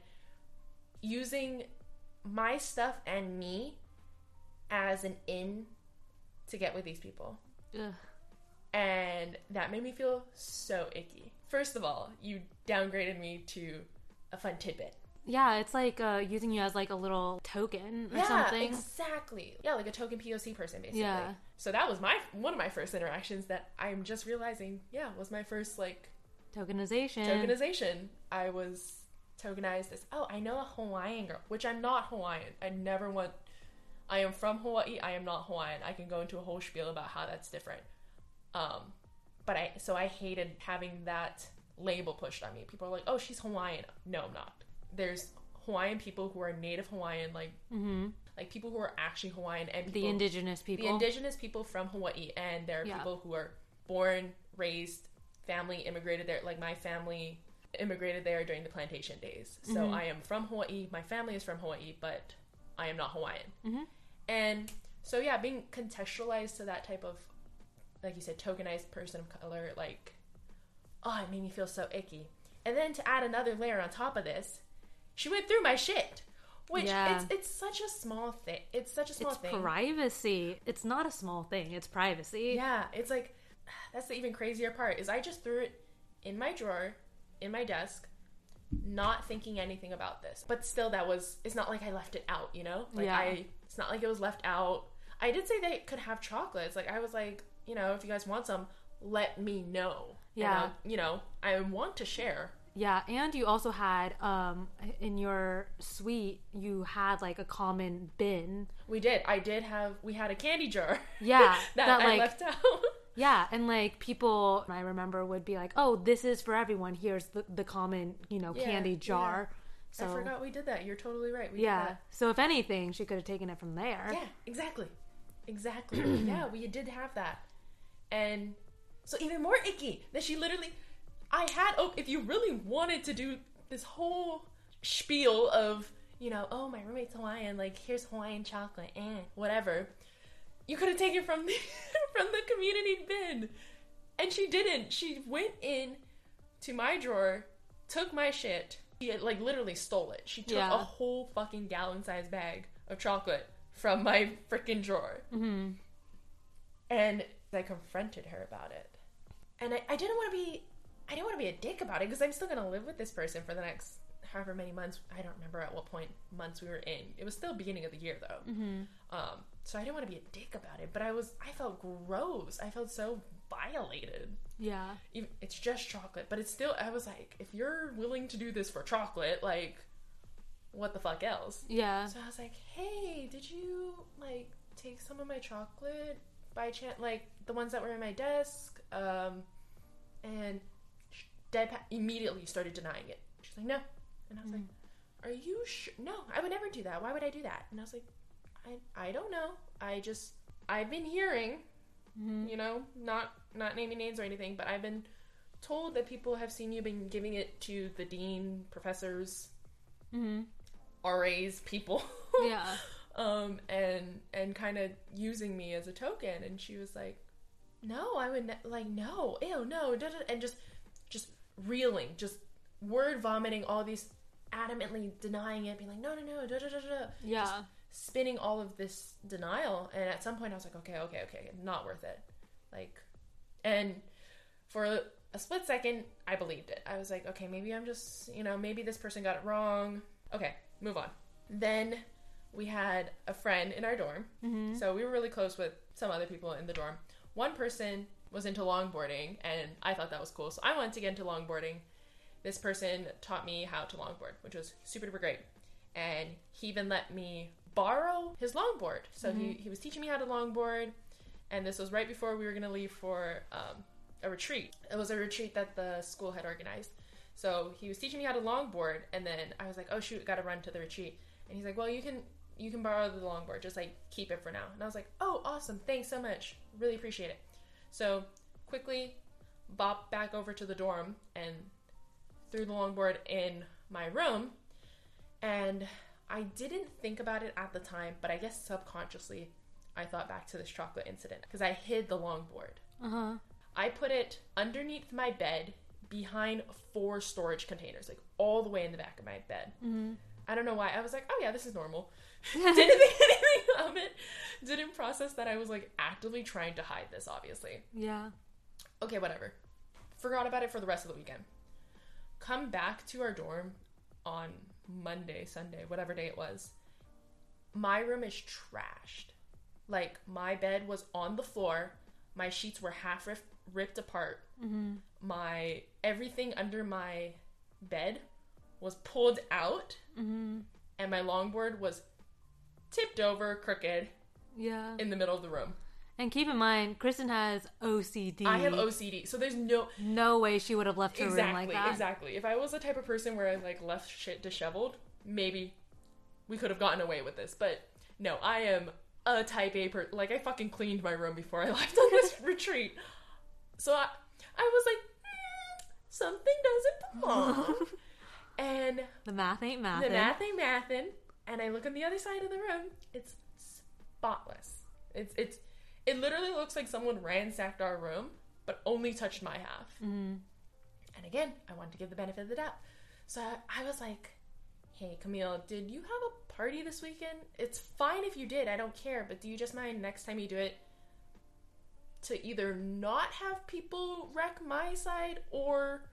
Speaker 2: using my stuff and me as an in to get with these people.
Speaker 1: Ugh.
Speaker 2: And that made me feel so icky. First of all, you downgraded me to a fun tidbit.
Speaker 1: Yeah it's like uh using you as like a little token or
Speaker 2: yeah,
Speaker 1: something
Speaker 2: exactly. Yeah, like a token POC person, basically.
Speaker 1: Yeah.
Speaker 2: So that was my one of my first interactions that I'm just realizing. Yeah, was my first like
Speaker 1: tokenization
Speaker 2: tokenization. I was tokenized as oh, I know a Hawaiian girl, which I'm not Hawaiian. I never want. I am from Hawaii. I am not Hawaiian. I can go into a whole spiel about how that's different. Um, but I so I hated having that label pushed on me. People are like, "Oh, she's Hawaiian." No, I'm not. There's Hawaiian people who are native Hawaiian, like
Speaker 1: hmm
Speaker 2: like people who are actually Hawaiian, and people,
Speaker 1: the indigenous people
Speaker 2: the indigenous people from Hawaii, and there are
Speaker 1: Yeah.
Speaker 2: people who are born, raised, family immigrated there. Like my family immigrated there during the plantation days. So
Speaker 1: Mhm.
Speaker 2: I am from Hawaii. My family is from Hawaii, but I am not Hawaiian.
Speaker 1: Mhm.
Speaker 2: And so yeah, being contextualized to that type of, like you said, tokenized person of color, like, oh, it made me feel so icky. And then to add another layer on top of this, she went through my shit. Which
Speaker 1: Yeah.
Speaker 2: it's it's such a small thing. It's such a small
Speaker 1: it's
Speaker 2: thing.
Speaker 1: privacy it's not a small thing it's privacy
Speaker 2: Yeah, it's like (sighs) that's the even crazier part is I just threw it in my drawer, in my desk, not thinking anything about this. But still that was it's not like I left it out, you know? Like
Speaker 1: Yeah.
Speaker 2: I it's not like it was left out. I did say they could have chocolates. Like I was like, you know, if you guys want some, let me know.
Speaker 1: Yeah.
Speaker 2: You know, I want to share.
Speaker 1: Yeah, and you also had um in your suite you had like a common bin.
Speaker 2: We did. I did have we had a candy jar. (laughs)
Speaker 1: Yeah,
Speaker 2: that,
Speaker 1: that,
Speaker 2: I
Speaker 1: like-
Speaker 2: left out. (laughs)
Speaker 1: Yeah, and like people I remember would be like, "Oh, this is for everyone. Here's the, the common, you know,
Speaker 2: Yeah,
Speaker 1: candy
Speaker 2: yeah.
Speaker 1: jar." So
Speaker 2: I forgot we did that. You're totally right. We did
Speaker 1: yeah.
Speaker 2: that.
Speaker 1: So if anything, she could have taken it from there.
Speaker 2: Yeah, exactly. Exactly. (clears throat) yeah, we did have that. And so even more icky that she literally I had oh if you really wanted to do this whole spiel of, you know, oh my roommate's Hawaiian, like here's Hawaiian chocolate and whatever. You could have taken from (laughs) the from the community bin. And she didn't. She went in to my drawer, took my shit. She had, like literally stole it. She took
Speaker 1: Yeah.
Speaker 2: a whole fucking gallon sized bag of chocolate from my freaking drawer.
Speaker 1: hmm
Speaker 2: And I confronted her about it. And I, I didn't want to be I didn't want to be a dick about it because I'm still gonna live with this person for the next however many months. I don't remember at what point months we were in. It was still beginning of the year though.
Speaker 1: Mm-hmm.
Speaker 2: Um, so I didn't want to be a dick about it, but I was. I felt gross. I felt so violated.
Speaker 1: Yeah.
Speaker 2: Even, it's just chocolate, but it's still. I was like, if you're willing to do this for chocolate, like, what the fuck else?
Speaker 1: Yeah.
Speaker 2: So I was like, hey, did you like take some of my chocolate by chance? Like the ones that were in my desk? Um, and deadpan immediately started denying it. She's like, no. And I was like, are you sure? No, I would never do that. Why would I do that? And I was like, I, I don't know. I just, I've been hearing,
Speaker 1: Mm-hmm.
Speaker 2: you know, not not naming names or anything, but I've been told that people have seen you been giving it to the dean, professors,
Speaker 1: Mm-hmm.
Speaker 2: RAs, people.
Speaker 1: Yeah. (laughs)
Speaker 2: um and and kind of using me as a token and she was like no i would ne- like no ew no and just reeling just word vomiting all these adamantly denying it being like no no no da, da, da, da,
Speaker 1: Yeah.
Speaker 2: spinning all of this denial and at some point i was like okay okay okay not worth it. Like and for a split second i believed it. I was like okay maybe i'm just you know maybe this person got it wrong. Okay move on. Then we had a friend in our dorm.
Speaker 1: Mm-hmm.
Speaker 2: so we were really close with some other people in the dorm. One person was into longboarding and i thought that was cool so i wanted to get into longboarding this person taught me how to longboard which was super duper great and he even let me borrow his longboard. So he, he was teaching me how to longboard, and this was right before we were going to leave for um, a retreat. It was a retreat that the school had organized. So he was teaching me how to longboard, and then I was like, "Oh shoot, got to run to the retreat." And he's like, "Well, you can you can borrow the longboard, just like keep it for now." And I was like, "Oh, awesome! Thanks so much. Really appreciate it." So quickly bop back over to the dorm and threw the longboard in my room and I didn't think about it at the time, but I guess subconsciously I thought back to this chocolate incident because I hid the longboard.
Speaker 1: Uh huh.
Speaker 2: I put it underneath my bed behind four storage containers, like all the way in the back of my bed.
Speaker 1: Mm-hmm.
Speaker 2: I don't know why. I was like, oh yeah, this is normal. (laughs) Didn't think anything of it. Didn't process that I was like actively trying to hide this, obviously.
Speaker 1: Yeah.
Speaker 2: Okay, whatever. Forgot about it for the rest of the weekend. Come back to our dorm on Monday, Sunday, whatever day it was. My room is trashed. Like, my bed was on the floor. My sheets were half rip- ripped apart.
Speaker 1: Mm-hmm.
Speaker 2: My everything under my bed was pulled out,
Speaker 1: Mm-hmm.
Speaker 2: and my longboard was tipped over, crooked,
Speaker 1: Yeah.
Speaker 2: in the middle of the room.
Speaker 1: And keep in mind, Kristen has OCD.
Speaker 2: I have OCD, so there's no
Speaker 1: No way she would have left her room
Speaker 2: exactly,
Speaker 1: like that.
Speaker 2: exactly. If I was the type of person where I like left shit disheveled, maybe we could have gotten away with this. But no, I am a type A person. Like I fucking cleaned my room before I (laughs) left on this retreat. So I, I was like, "Hmm, something doesn't belong. (laughs) and
Speaker 1: The math ain't math.
Speaker 2: the math ain't mathin'. And I look on the other side of the room. It's spotless. It's it's it literally looks like someone ransacked our room, but only touched my half.
Speaker 1: Mm-hmm.
Speaker 2: And again, I wanted to give the benefit of the doubt. So I, I was like, hey, Camille, did you have a party this weekend? It's fine if you did, I don't care, but do you just mind next time you do it to either not have people wreck my side or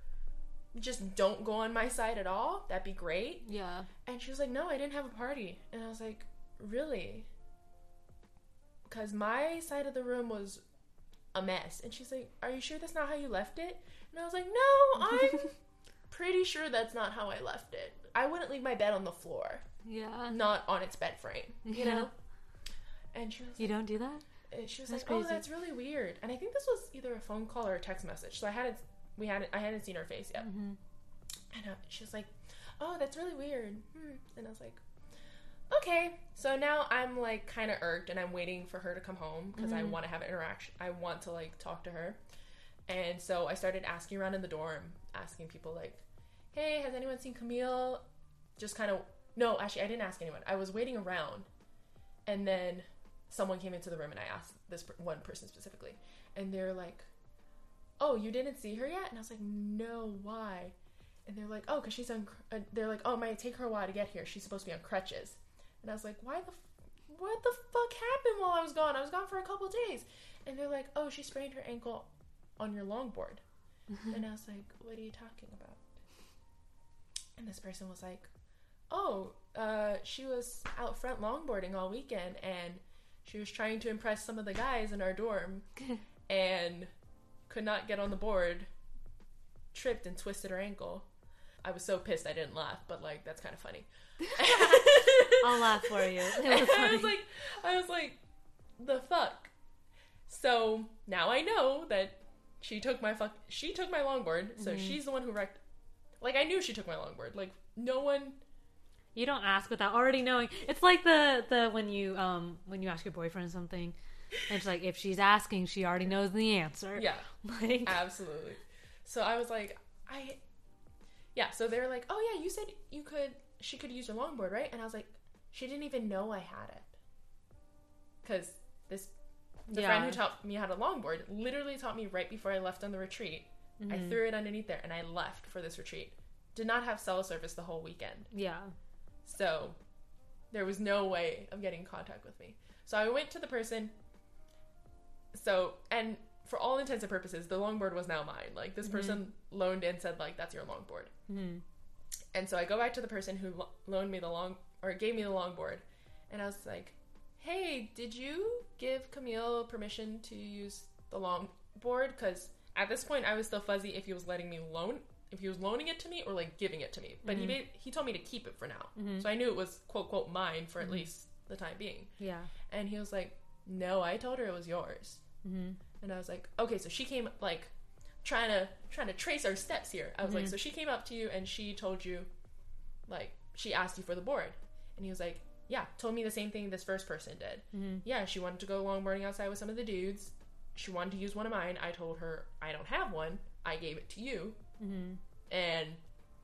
Speaker 2: just don't go on my side at all? That'd be great.
Speaker 1: Yeah.
Speaker 2: And she was like, no, I didn't have a party. And I was like, really? Because my side of the room was a mess. And she's like, are you sure that's not how you left it? And I was like, no, I'm (laughs) pretty sure that's not how I left it. I wouldn't leave my bed on the floor,
Speaker 1: Yeah.
Speaker 2: not on its bed frame, you
Speaker 1: Yeah.
Speaker 2: know? And she was
Speaker 1: You don't do that?
Speaker 2: she was
Speaker 1: That's
Speaker 2: like, "Oh, that's really weird." And I think this was either a phone call or a text message. So I hadn't, we hadn't, I hadn't seen her face yet.
Speaker 1: Mm-hmm.
Speaker 2: And uh, she was like, "Oh, that's really weird." Hmm. And I was like, "Okay." So now I'm like kind of irked, and I'm waiting for her to come home because I
Speaker 1: Mhm.
Speaker 2: want to have an interaction. I want to like talk to her. And so I started asking around in the dorm, asking people like, "Hey, has anyone seen Camille?" Just kind of no, actually, I didn't ask anyone. I was waiting around, and then someone came into the room, and I asked this one person specifically, and they're like, "Oh, you didn't see her yet?" And I was like, "No, why?" And they're like, "Oh, because she's on." Cr- uh, they're like, "Oh, it might take her a while to get here. She's supposed to be on crutches." And I was like, "Why the? F- what the fuck happened while I was gone? I was gone for a couple days." And they're like, "Oh, she sprained her ankle on your longboard." and I was like, "What are you talking about?" And this person was like, "Oh, uh, she was out front longboarding all weekend, and she was trying to impress some of the guys in our dorm, (laughs) and could not get on the board, tripped and twisted her ankle." I was so pissed I didn't laugh, but like that's kind of funny. (laughs)
Speaker 1: I'll laugh for you. (laughs) It was
Speaker 2: I was like, I was like, the fuck. So now I know that she took my fuck. She took my longboard, so
Speaker 1: Mm-hmm.
Speaker 2: she's the one who wrecked. Like I knew she took my longboard. Like no one.
Speaker 1: You don't ask without already knowing. It's like the the when you um when you ask your boyfriend something, and it's like if she's asking, she already knows the answer.
Speaker 2: Yeah, (laughs)
Speaker 1: Like
Speaker 2: absolutely. So I was like, I. Yeah. So they were like, oh yeah, you said you could. She could use your longboard, right? And I was like, she didn't even know I had it. Because this the
Speaker 1: Yeah.
Speaker 2: friend who taught me how to longboard literally taught me right before I left on the retreat. I
Speaker 1: Mhm.
Speaker 2: threw it underneath there and I left for this retreat. Did not have cell service the whole weekend.
Speaker 1: yeah.
Speaker 2: So there was no way of getting in contact with me. So I went to the person. So, and for all intents and purposes, the longboard was now mine. Like this mm-hmm. person loaned and said like that's your longboard.
Speaker 1: Mhm.
Speaker 2: And so I go back to the person who lo- loaned me the long or gave me the longboard, and I was like, "Hey, did you give Camille permission to use the longboard? Because at this point, I was still fuzzy if he was letting me loan, if he was loaning it to me or like giving it to me. But he mm-hmm. made he told me to keep it for now, mm-hmm. so I knew it was quote quote mine for at least the time being.
Speaker 1: Yeah.
Speaker 2: And he was like, "No, I told her it was yours."
Speaker 1: Mm-hmm.
Speaker 2: And I was like, okay, so she came like trying to trying to trace our steps here. I was like, so she came up to you and she told you, like, she asked you for the board, and he was like, yeah, told me the same thing this first person did.
Speaker 1: Mhm.
Speaker 2: Yeah, she wanted to go longboarding outside with some of the dudes. She wanted to use one of mine. I told her I don't have one. I gave it to you,
Speaker 1: Mhm.
Speaker 2: and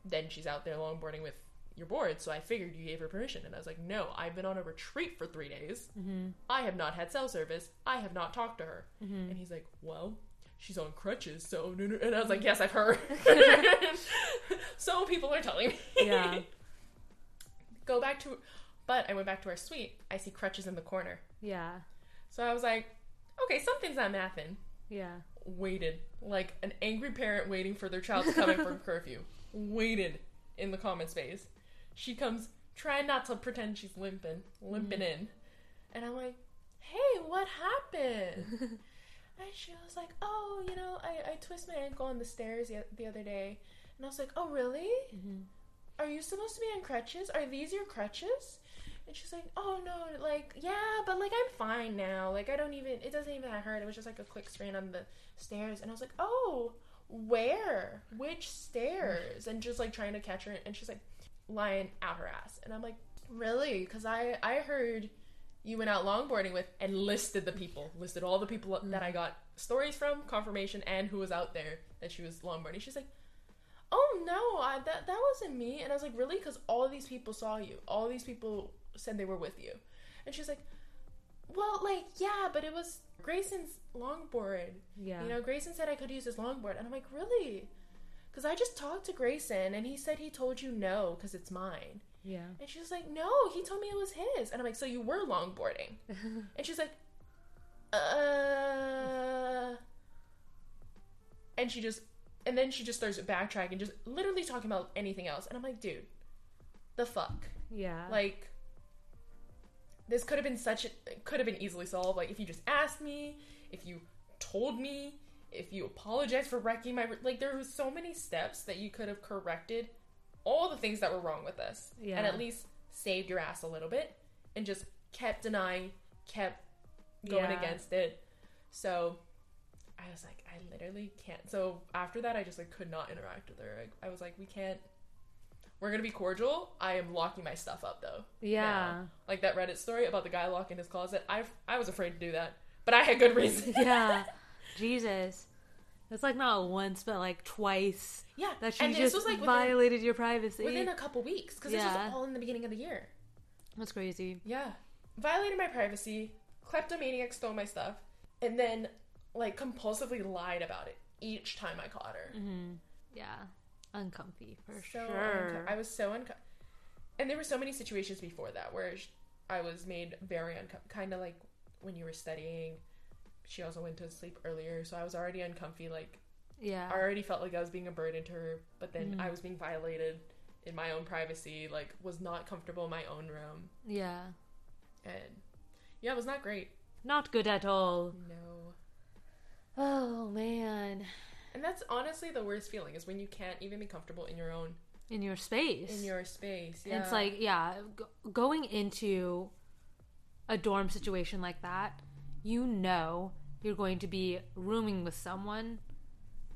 Speaker 2: then she's out there longboarding with your board, So I figured you gave her permission, and I was like, no, I've been on a retreat for three days.
Speaker 1: Mhm.
Speaker 2: I have not had cell service. I have not talked to her.
Speaker 1: Mhm.
Speaker 2: And he's like, well, she's on crutches, so. no, no." And I was like, yes, I've heard. (laughs) so people are telling me.
Speaker 1: Yeah. (laughs)
Speaker 2: Go back to. But I went back to our suite. I see crutches in the corner.
Speaker 1: Yeah.
Speaker 2: So I was like, okay, something's not mathing.
Speaker 1: Yeah.
Speaker 2: Waited. Like an angry parent waiting for their child to come in (laughs) from curfew. Waited in the common space. She comes, trying not to pretend she's limping, limping in. And I'm like, hey, what happened? (laughs) And she was like, "Oh, you know, I, I twist my ankle on the stairs the, the other day." And I was like, "Oh, really?
Speaker 1: Mhm.
Speaker 2: Are you supposed to be on crutches? Are these your crutches?" And she's like, "Oh no, like yeah, but like I'm fine now. Like I don't even it doesn't even hurt. It was just like a quick strain on the stairs." And I was like, "Oh, where? Which stairs?" And just like trying to catch her, and she's like lying out her ass. And I'm like, "Really? Because I I heard." you went out longboarding with and listed the people, listed all the people mm-hmm. that I got stories from, confirmation, and who was out there that she was longboarding. She's like, "Oh no, I, that that wasn't me." And I was like, "Really?" Because all these people saw you. All these people said they were with you. And she's like, "Well, like yeah, but it was Grayson's longboard.
Speaker 1: Yeah.
Speaker 2: You know, Grayson said I could use his longboard." And I'm like, "Really?" Because I just talked to Grayson, and he said he told you no because it's mine.
Speaker 1: yeah.
Speaker 2: And she was like, "No, he told me it was his." And I'm like, "So you were longboarding?" (laughs) And she's like, "Uh." And she just, and then she just starts backtracking, just literally talking about anything else. And I'm like, "Dude, the fuck."
Speaker 1: yeah.
Speaker 2: Like, this could have been such. A, could have been easily solved. Like, if you just asked me, if you told me, if you apologized for wrecking my. Like, there were so many steps that you could have corrected all the things that were wrong with this,
Speaker 1: Yeah.
Speaker 2: and at least saved your ass a little bit, and just kept denying, kept going
Speaker 1: Yeah.
Speaker 2: against it. So. I was like, I literally can't. So after that, I just like could not interact with her. I, I was like, we can't. We're gonna be cordial. I am locking my stuff up though.
Speaker 1: yeah.
Speaker 2: now. Like that Reddit story about the guy locking his closet. I I was afraid to do that, but I had good reason. (laughs)
Speaker 1: yeah. (laughs) Jesus. It's like not once, but like twice
Speaker 2: yeah,
Speaker 1: that she
Speaker 2: and
Speaker 1: just
Speaker 2: was like within,
Speaker 1: violated your privacy.
Speaker 2: within a couple weeks because this was all in the beginning of the year.
Speaker 1: That's crazy.
Speaker 2: Yeah, violated my privacy. Kleptomaniac stole my stuff, and then like compulsively lied about it each time I caught her.
Speaker 1: Mm-hmm. Yeah. Uncomfy for
Speaker 2: so
Speaker 1: sure.
Speaker 2: unco- I was so uncomfortable. And there were so many situations before that where sh- I was made very uncomfortable. Kind of like when you were studying. She also went to sleep earlier, so I was already uncomfy. Like
Speaker 1: Yeah.
Speaker 2: I already felt like I was being a burden to her, but then
Speaker 1: Mhm.
Speaker 2: I was being violated in my own privacy, like was not comfortable in my own room.
Speaker 1: Yeah.
Speaker 2: And yeah, it was not great.
Speaker 1: Not good at all.
Speaker 2: No.
Speaker 1: Oh man.
Speaker 2: And that's honestly the worst feeling is when you can't even be comfortable in your own
Speaker 1: In your space.
Speaker 2: in your space. Yeah.
Speaker 1: It's like, yeah, g- going into a dorm situation like that, you know you're going to be rooming with someone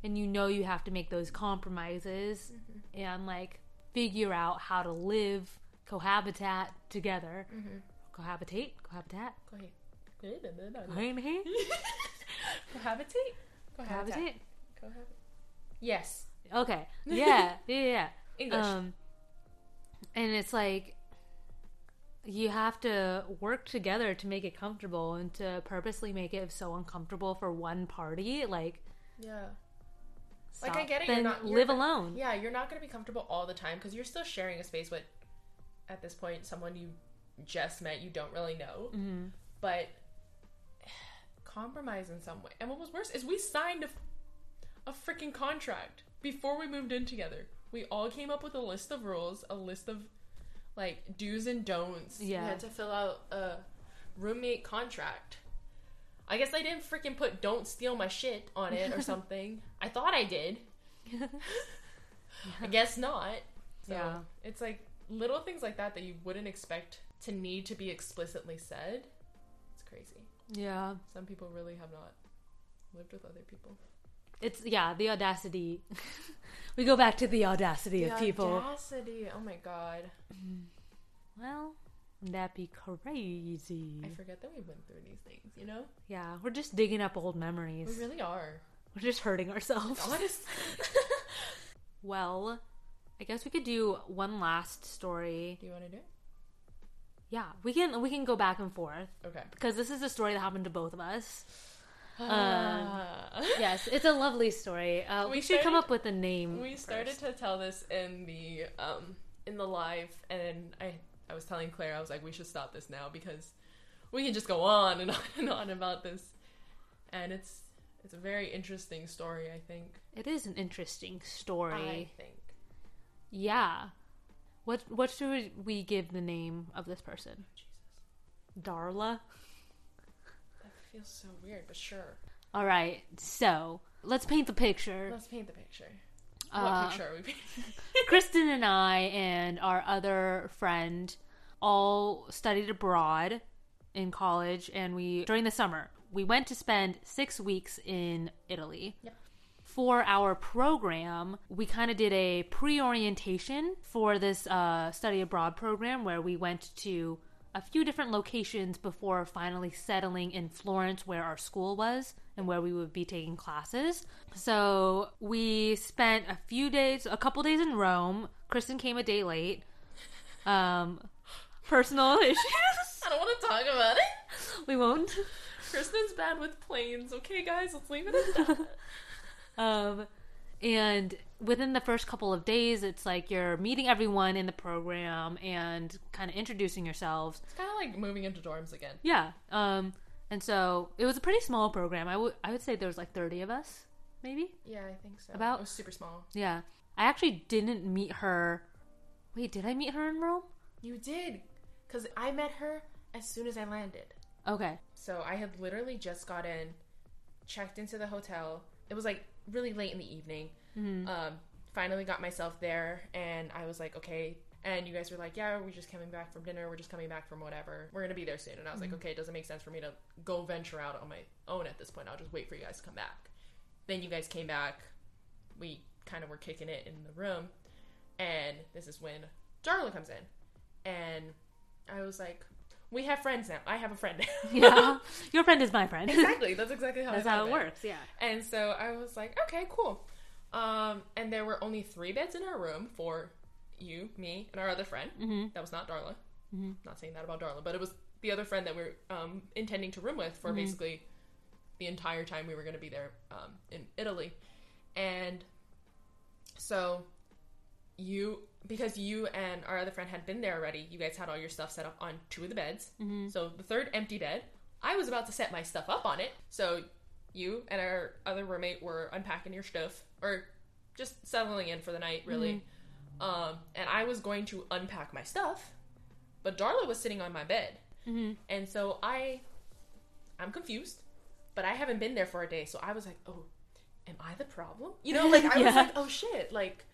Speaker 1: and you know you have to make those compromises
Speaker 2: Mm-hmm.
Speaker 1: and like figure out how to live cohabitat together.
Speaker 2: Mhm.
Speaker 1: Cohabitate? Cohabitat?
Speaker 2: Cohabitate.
Speaker 1: Cohabitate? (laughs)
Speaker 2: Cohabitate.
Speaker 1: Cohabitate?
Speaker 2: Cohabit. Yes.
Speaker 1: Okay. (laughs) Yeah. yeah, yeah.
Speaker 2: English.
Speaker 1: Um, and it's like you have to work together to make it comfortable and to purposely make it so uncomfortable for one party. Like,
Speaker 2: yeah. Like, I get it, you're not- you're
Speaker 1: live
Speaker 2: not-
Speaker 1: alone.
Speaker 2: Yeah, you're not going to be comfortable all the time because you're still sharing a space with, at this point, someone you just met, you don't really know.
Speaker 1: Mhm.
Speaker 2: But (sighs) compromise in some way. And what was worse is we signed a, a freaking contract before we moved in together. We all came up with a list of rules, a list of like do's and don'ts.
Speaker 1: Yeah.
Speaker 2: We had to fill out a roommate contract. I guess I didn't freaking put don't steal my shit on it or (laughs) something. I thought I did. (laughs) I guess not. So
Speaker 1: Yeah.
Speaker 2: it's like little things like that that you wouldn't expect to need to be explicitly said. It's crazy.
Speaker 1: Yeah.
Speaker 2: Some people really have not lived with other people.
Speaker 1: It's, yeah, the audacity. (laughs) we go back to the audacity of people.
Speaker 2: Audacity. Oh my god. (clears throat)
Speaker 1: Well, that'd be crazy.
Speaker 2: I forget that we've went through these things, you know?
Speaker 1: Yeah, we're just digging up old memories.
Speaker 2: We really are.
Speaker 1: We're just hurting ourselves. (laughs)
Speaker 2: Honest. (laughs)
Speaker 1: Well, I guess we could do one last story.
Speaker 2: Do you want to do it?
Speaker 1: Yeah, we can we can go back and forth
Speaker 2: Okay.
Speaker 1: because this is a story that happened to both of us.
Speaker 2: Ah. (laughs)
Speaker 1: Yes, it's a lovely story. Uh, we,
Speaker 2: We
Speaker 1: should come up with a name.
Speaker 2: we started
Speaker 1: first.
Speaker 2: to tell this in the um in the live and I I was telling Claire I was like we should stop this now because we can just go on and (laughs) on and on about this and it's it's a very interesting story I think
Speaker 1: It is an interesting story.
Speaker 2: I think
Speaker 1: Yeah. What what should we give the name of this person?
Speaker 2: Jesus
Speaker 1: Darla.
Speaker 2: Feels so weird but sure
Speaker 1: All right. So let's paint the picture.
Speaker 2: let's paint the picture
Speaker 1: Uh,
Speaker 2: what picture are we painting (laughs)
Speaker 1: Kristen and I and our other friend all studied abroad in college, and we during the summer we went to spend six weeks in Italy.
Speaker 2: Yep.
Speaker 1: For our program, we kind of did a pre-orientation for this uh, study abroad program where we went to a few different locations before finally settling in Florence, where our school was and where we would be taking classes. So we spent a few days, a couple days in Rome. Kristen came a day late. Um, personal issues. (laughs)
Speaker 2: I don't want to talk about it
Speaker 1: we won't.
Speaker 2: Kristen's bad with planes okay guys let's leave it at that (laughs)
Speaker 1: Um, and within the first couple of days, it's like you're meeting everyone in the program and kind of introducing yourselves.
Speaker 2: it's kind of like moving into dorms again
Speaker 1: Yeah. Um, and so it was a pretty small program. I would I would say there was like 30 of us, maybe.
Speaker 2: yeah I think so
Speaker 1: About-
Speaker 2: it was super small
Speaker 1: Yeah. I actually didn't meet her. Wait, did I meet her in Rome?
Speaker 2: You did, because I met her as soon as I landed.
Speaker 1: Okay.
Speaker 2: So I had literally just got in, checked into the hotel. It was like really late in the evening. Um, finally got myself there, and I was like, okay. And you guys were like, yeah, we're just coming back from dinner. We're just coming back from whatever. We're gonna be there soon. And I was like, okay, it doesn't make sense for me to go venture out on my own at this point. I'll just wait for you guys to come back. Then you guys came back. We kind of were kicking it in the room, and this is when Darla comes in, and I was like, we have friends now. I have a friend now.
Speaker 1: Yeah. (laughs) Your friend is my friend.
Speaker 2: exactly. That's exactly how
Speaker 1: That's how it
Speaker 2: of
Speaker 1: works. Yeah.
Speaker 2: And so I was like, okay, cool. Um, and there were only three beds in our room for you, me, and our other friend.
Speaker 1: Mm-hmm.
Speaker 2: That was not Darla.
Speaker 1: Mm-hmm.
Speaker 2: Not saying that about Darla, but it was the other friend that we are um, intending to room with for
Speaker 1: Mhm.
Speaker 2: basically the entire time we were going to be there um, in Italy. And so you, because you and our other friend had been there already, you guys had all your stuff set up on two of the beds.
Speaker 1: Mm-hmm.
Speaker 2: So the third empty bed, I was about to set my stuff up on it. So you and our other roommate were unpacking your stuff or just settling in for the night, really. Um, and I was going to unpack my stuff, but Darla was sitting on my bed, and so I, I'm confused, but I haven't been there for a day, so I was like, oh, am I the problem? You know, like I was (laughs) like, oh shit, like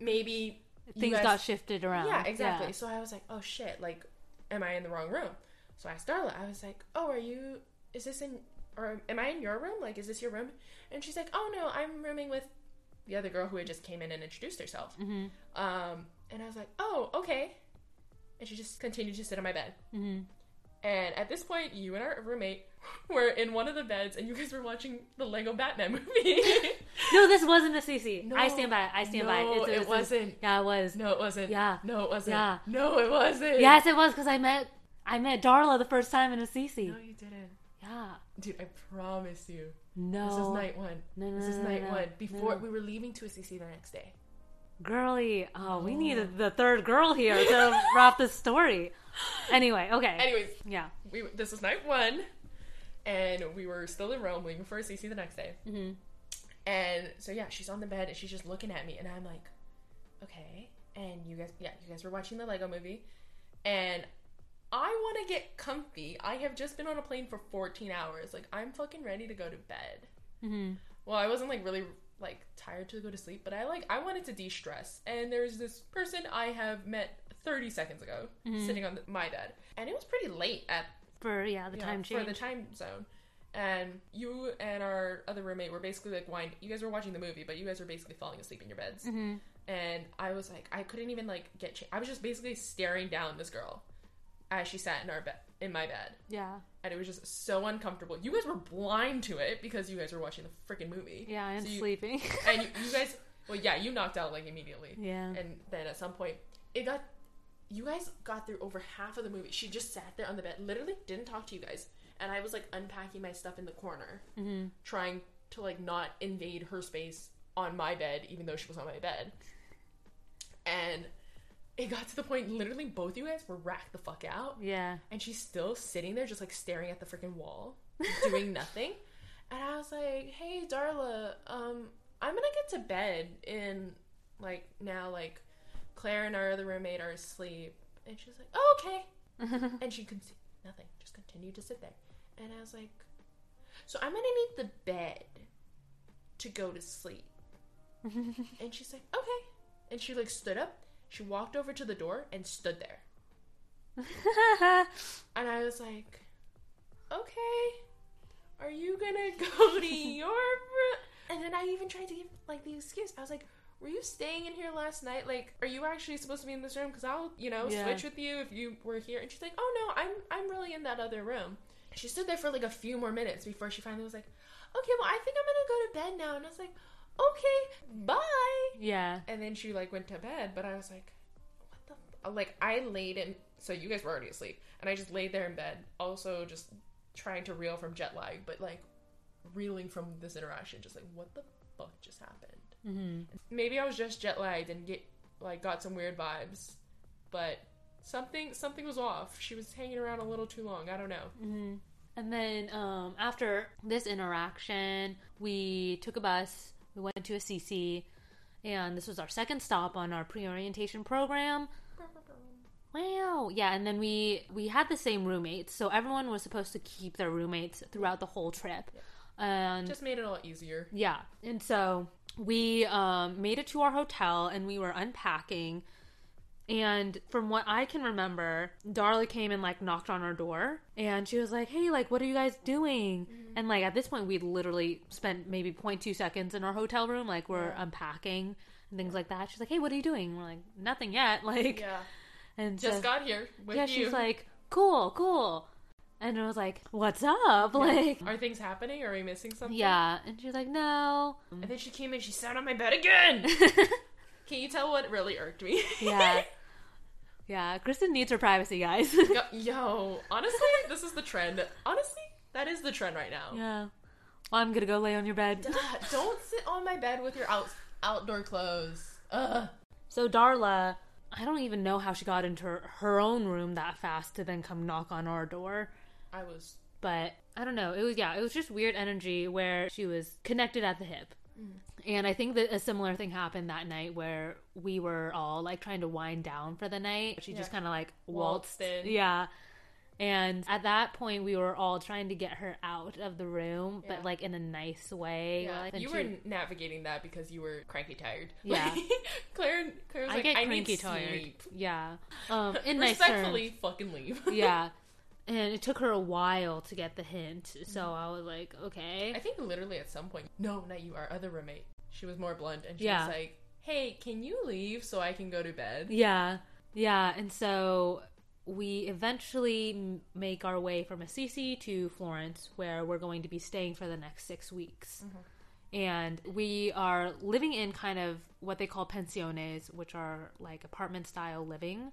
Speaker 2: maybe
Speaker 1: Things
Speaker 2: guys-
Speaker 1: got shifted around.
Speaker 2: yeah, exactly. So I was like, oh shit, like, am I in the wrong room? So I asked Darla, I was like, oh, are you, is this in, or am I in your room? Like, is this your room? And she's like, oh no, I'm rooming with the other girl who had just came in and introduced herself.
Speaker 1: hmm
Speaker 2: Um, and I was like, oh, okay. And she just continued to sit on my bed.
Speaker 1: hmm
Speaker 2: And at this point, you and our roommate (laughs) were in one of the beds, and you guys were watching the Lego Batman (laughs) movie.
Speaker 1: No, this wasn't Assisi.
Speaker 2: No.
Speaker 1: I stand by it. I stand by it.
Speaker 2: No, it wasn't.
Speaker 1: Yeah, it was.
Speaker 2: no, it wasn't.
Speaker 1: Yeah.
Speaker 2: No, it wasn't.
Speaker 1: Yeah.
Speaker 2: No, it wasn't.
Speaker 1: Yes, it was because I met I met Darla the first time in Assisi.
Speaker 2: No, you didn't.
Speaker 1: Yeah.
Speaker 2: Dude, I promise you.
Speaker 1: No.
Speaker 2: This is night one.
Speaker 1: No, no,
Speaker 2: This is
Speaker 1: no, no,
Speaker 2: night
Speaker 1: no,
Speaker 2: one. Before
Speaker 1: no.
Speaker 2: we were leaving to Assisi the next day.
Speaker 1: Girly. Oh, we needed the third girl here to (laughs) wrap this story. Anyway, okay.
Speaker 2: Anyways,
Speaker 1: Yeah.
Speaker 2: we this is night one, and we were still in Rome leaving for Assisi the next day.
Speaker 1: hmm
Speaker 2: And so yeah, she's on the bed and she's just looking at me, and I'm like, okay. And you guys, yeah, you guys were watching the Lego movie, and I want to get comfy. I have just been on a plane for 14 hours. Like I'm fucking ready to go to bed.
Speaker 1: hmm
Speaker 2: Well, I wasn't like really like tired to go to sleep, but I like I wanted to de-stress. And there's this person I have met 30 seconds ago sitting on the, my bed, and it was pretty late at
Speaker 1: For yeah, the time
Speaker 2: for
Speaker 1: change.
Speaker 2: the time zone. And you and our other roommate were basically like wind. You guys were watching the movie, but you guys were basically falling asleep in your beds.
Speaker 1: hmm
Speaker 2: And I was like, I couldn't even like get. Cha- I was just basically staring down this girl as she sat in our bed, in my bed,
Speaker 1: Yeah.
Speaker 2: and it was just so uncomfortable. You guys were blind to it because you guys were watching the freaking movie.
Speaker 1: Yeah, I'm
Speaker 2: So you-
Speaker 1: sleeping. (laughs)
Speaker 2: And you, you (laughs) guys, well, yeah, you knocked out like immediately.
Speaker 1: yeah.
Speaker 2: And then at some point, it got. You guys got through over half of the movie. She just sat there on the bed, literally didn't talk to you guys. And I was like unpacking my stuff in the corner,
Speaker 1: hmm
Speaker 2: trying to like not invade her space on my bed, even though she was on my bed. And it got to the point, literally, both you guys were racked the fuck out.
Speaker 1: Yeah.
Speaker 2: And she's still sitting there, just like staring at the freaking wall, doing (laughs) nothing. And I was like, "Hey, Darla, um, I'm gonna get to bed in like now. Like, Claire and our other roommate are asleep." And she's like, "Oh, okay." (laughs) and she could see nothing, just continued to sit there. And I was like, "So I'm gonna need the bed to go to sleep." (laughs) and she's like, "Okay." And she like stood up. She walked over to the door and stood there. (laughs) And I was like, okay, are you gonna go (laughs) to your room? And then I even tried to give like the excuse. I was like, were you staying in here last night? Like, are you actually supposed to be in this room? Because I'll, you know,
Speaker 1: Yeah.
Speaker 2: switch with you if you were here. And she's like, oh no, I'm I'm really in that other room. She stood there for like a few more minutes before she finally was like, okay, well I think I'm gonna go to bed now. And I was like, okay, bye.
Speaker 1: yeah.
Speaker 2: And then she like went to bed, but I was like, what the? F-? Like I laid in. So you guys were already asleep, and I just laid there in bed, also just trying to reel from jet lag, but like reeling from this interaction, just like what the fuck just happened?
Speaker 1: hmm
Speaker 2: Maybe I was just jet lagged and get like got some weird vibes, but something something was off. She was hanging around a little too long. I don't know.
Speaker 1: hmm And then um, after this interaction, we took a bus. We went to Assisi, and this was our second stop on our pre-orientation program. Wow, yeah, and then we we had the same roommates, so everyone was supposed to keep their roommates throughout the whole trip, and
Speaker 2: Just made it a lot easier.
Speaker 1: yeah, and so we um, made it to our hotel and we were unpacking. And from what I can remember, Darla came and like knocked on our door and she was like, Hey, like, what are you guys doing? Mm-hmm. And like at this point, we'd literally spent maybe 0.2 seconds in our hotel room, like, we're
Speaker 2: Yeah.
Speaker 1: unpacking and things like that. She's like, Hey, what are you doing? We're like, Nothing yet. (laughs) Like,
Speaker 2: Yeah,
Speaker 1: and
Speaker 2: just got here with
Speaker 1: yeah,
Speaker 2: you.
Speaker 1: she's like, Cool, cool. And I was like, What's up? (laughs) Like,
Speaker 2: Are things happening? Are we missing something?
Speaker 1: yeah. And she's like, No.
Speaker 2: And then she came in, she sat on my bed again. (laughs) Can you tell what really irked me?
Speaker 1: Yeah. (laughs) Yeah, Kristen needs her privacy, guys.
Speaker 2: yo, honestly, this is the trend. Honestly, that is the trend right now.
Speaker 1: yeah. Well, I'm gonna go lay on your bed.
Speaker 2: Don't sit on my bed with your out outdoor clothes. Ugh.
Speaker 1: So Darla, I don't even know how she got into her, her own room that fast to then come knock on our door.
Speaker 2: I was
Speaker 1: But I don't know. It was yeah, it was just weird energy where she was connected at the hip. Mm. And I think that a similar thing happened that night where we were all like trying to wind down for the night. She just kind of like waltzed.
Speaker 2: Waltzed in.
Speaker 1: Yeah. And at that point, we were all trying to get her out of the room,
Speaker 2: Yeah.
Speaker 1: but like in a nice way.
Speaker 2: Yeah,
Speaker 1: Like,
Speaker 2: you
Speaker 1: she-
Speaker 2: were navigating that because you were cranky tired. (laughs)
Speaker 1: Yeah.
Speaker 2: Like, Claire, Claire was
Speaker 1: I
Speaker 2: like,
Speaker 1: get
Speaker 2: I
Speaker 1: cranky
Speaker 2: need
Speaker 1: tired.
Speaker 2: sleep.
Speaker 1: Yeah. Um, in. (laughs)
Speaker 2: Respectfully, fucking leave.
Speaker 1: yeah. (laughs) And it took her a while to get the hint. So
Speaker 2: Mm-hmm.
Speaker 1: I was like, okay.
Speaker 2: I think literally at some point, no, not you, our other roommate. She was more blunt and she
Speaker 1: Yeah.
Speaker 2: was like, "Hey, can you leave so I can go to bed?"
Speaker 1: Yeah. Yeah. And so we eventually m- make our way from Assisi to Florence, where we're going to be staying for the next six weeks. And we are living in kind of what they call pensiones, which are like apartment style living.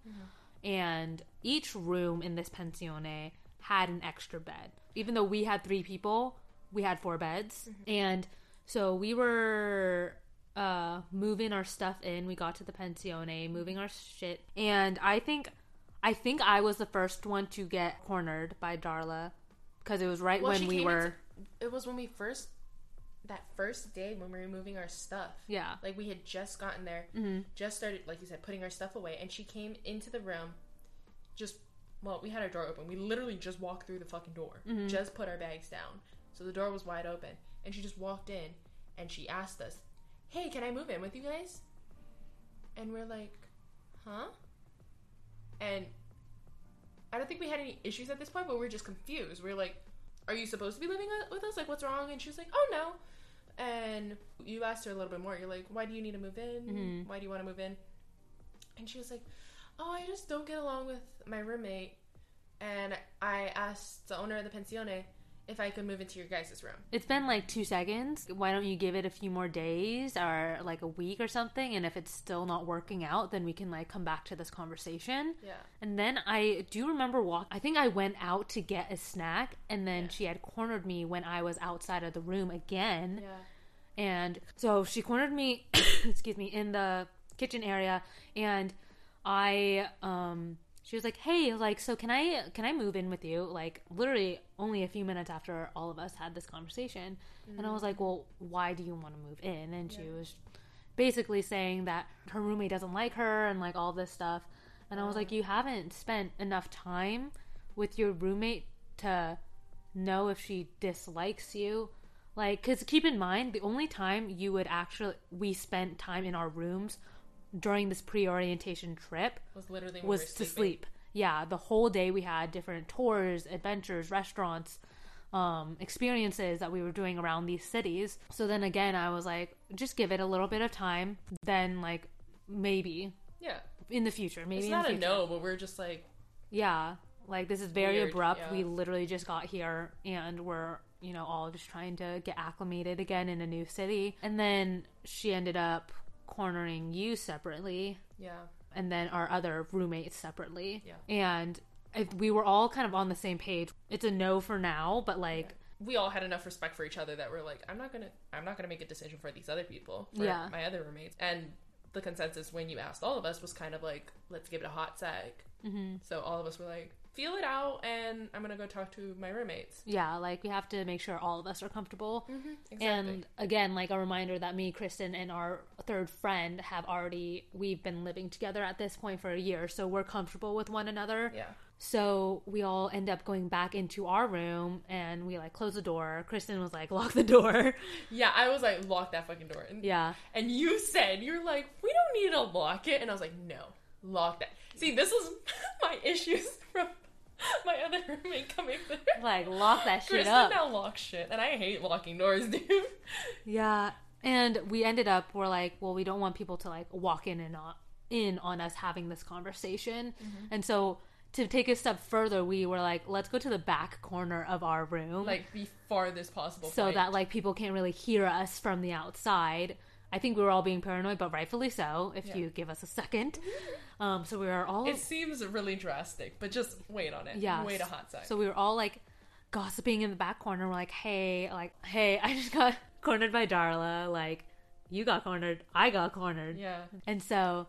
Speaker 1: And each room in this pensione had an extra bed. Even though we had three people, we had four beds. And so we were uh, moving our stuff in. We got to the pensione, moving our shit. And I think. I think I was the first one to get cornered by Darla because it was right
Speaker 2: Well,
Speaker 1: when we were
Speaker 2: into- it was when we first, that first day when we were moving our stuff.
Speaker 1: yeah
Speaker 2: Like we had just gotten there,
Speaker 1: Mm-hmm.
Speaker 2: just started, like you said, putting our stuff away, and she came into the room. Just well, we had our door open. We literally just walked through the fucking door,
Speaker 1: Mm-hmm.
Speaker 2: just put our bags down, so the door was wide open, and she just walked in, and she asked us, "Hey, can I move in with you guys?" And we're like, "Huh?" And I don't think we had any issues at this point, but we were just confused. We are like, "Are you supposed to be living with us? Like, what's wrong?" And she was like, "Oh no." And you asked her a little bit more. You're like, "Why do you need to move in?
Speaker 1: Mhm.
Speaker 2: Why do you want to move in?" And she was like, "Oh, I just don't get along with my roommate." And I asked the owner of the pensione if I could move into your guys' room.
Speaker 1: It's been like two seconds. Why don't you give it a few more days or like a week or something? And if it's still not working out, then we can like come back to this conversation.
Speaker 2: Yeah.
Speaker 1: And then I do remember walk. I think I went out to get a snack, and then
Speaker 2: Yeah.
Speaker 1: she had cornered me when I was outside of the room again.
Speaker 2: Yeah.
Speaker 1: And so she cornered me, (coughs) excuse me, in the kitchen area, and I um she was like, "Hey, like so can I can I move in with you?" Like literally only a few minutes after all of us had this conversation. And I was like, "Well, why do you want to move in?" And she
Speaker 2: Yeah.
Speaker 1: was basically saying that her roommate doesn't like her and like all this stuff. And I was oh. like, "You haven't spent enough time with your roommate to know if she dislikes you." Like, because keep in mind, the only time you would actually, we spent time in our rooms during this pre orientation trip
Speaker 2: Was literally
Speaker 1: was
Speaker 2: we
Speaker 1: to
Speaker 2: sleeping.
Speaker 1: sleep. Yeah, the whole day we had different tours, adventures, restaurants, um, experiences that we were doing around these cities. So then again, I was like, just give it a little bit of time. Then, like, maybe
Speaker 2: Yeah.
Speaker 1: in the future, maybe
Speaker 2: It's not a no, but we're just like,
Speaker 1: Yeah, like this is very
Speaker 2: Weird,
Speaker 1: abrupt.
Speaker 2: yeah.
Speaker 1: We literally just got here and we're, you know, all just trying to get acclimated again in a new city. And then she ended up cornering you separately
Speaker 2: yeah.
Speaker 1: and then our other roommates separately.
Speaker 2: Yeah.
Speaker 1: And if we were all kind of on the same page. It's a no for now, but like
Speaker 2: we all had enough respect for each other that we're like, I'm not gonna, I'm not gonna make a decision for these other people, for
Speaker 1: Yeah.
Speaker 2: my other roommates. And the consensus when you asked all of us was kind of like, let's give it a hot sec.
Speaker 1: hmm
Speaker 2: So all of us were like, feel it out, and I'm gonna go talk to my roommates.
Speaker 1: yeah, like we have to make sure all of us are comfortable.
Speaker 2: Mm-hmm. Exactly.
Speaker 1: And again, like a reminder that me, Kristen, and our third friend have already we've been living together at this point for a year, so we're comfortable with one another.
Speaker 2: yeah,
Speaker 1: So we all end up going back into our room and we like close the door. Kristen was like, (laughs) lock the door.
Speaker 2: yeah. I was like, lock that fucking door. And,
Speaker 1: yeah.
Speaker 2: and you said you're like, we don't need to lock it, and I was like, no, lock that. See, this is (laughs) my issues from (laughs) my other roommate coming there.
Speaker 1: Like lock that shit
Speaker 2: Kristen
Speaker 1: up.
Speaker 2: now locks shit, and I hate locking doors, dude. (laughs)
Speaker 1: Yeah. And we ended up we're like, well, we don't want people to like walk in and on in on us having this conversation.
Speaker 2: Mm-hmm.
Speaker 1: And so to take a step further, we were like, let's go to the back corner of our room.
Speaker 2: Like the farthest possible.
Speaker 1: so that like people can't really hear us from the outside. I think we were all being paranoid, but rightfully so. If
Speaker 2: Yeah.
Speaker 1: you give us a second, um, so we were all
Speaker 2: it seems really drastic, but just wait on it.
Speaker 1: Yeah.
Speaker 2: wait a hot sec.
Speaker 1: So we were all like gossiping in the back corner. We're like, hey, like, hey, (laughs) I just got cornered by Darla. Like, you got cornered. I got cornered.
Speaker 2: yeah,
Speaker 1: And so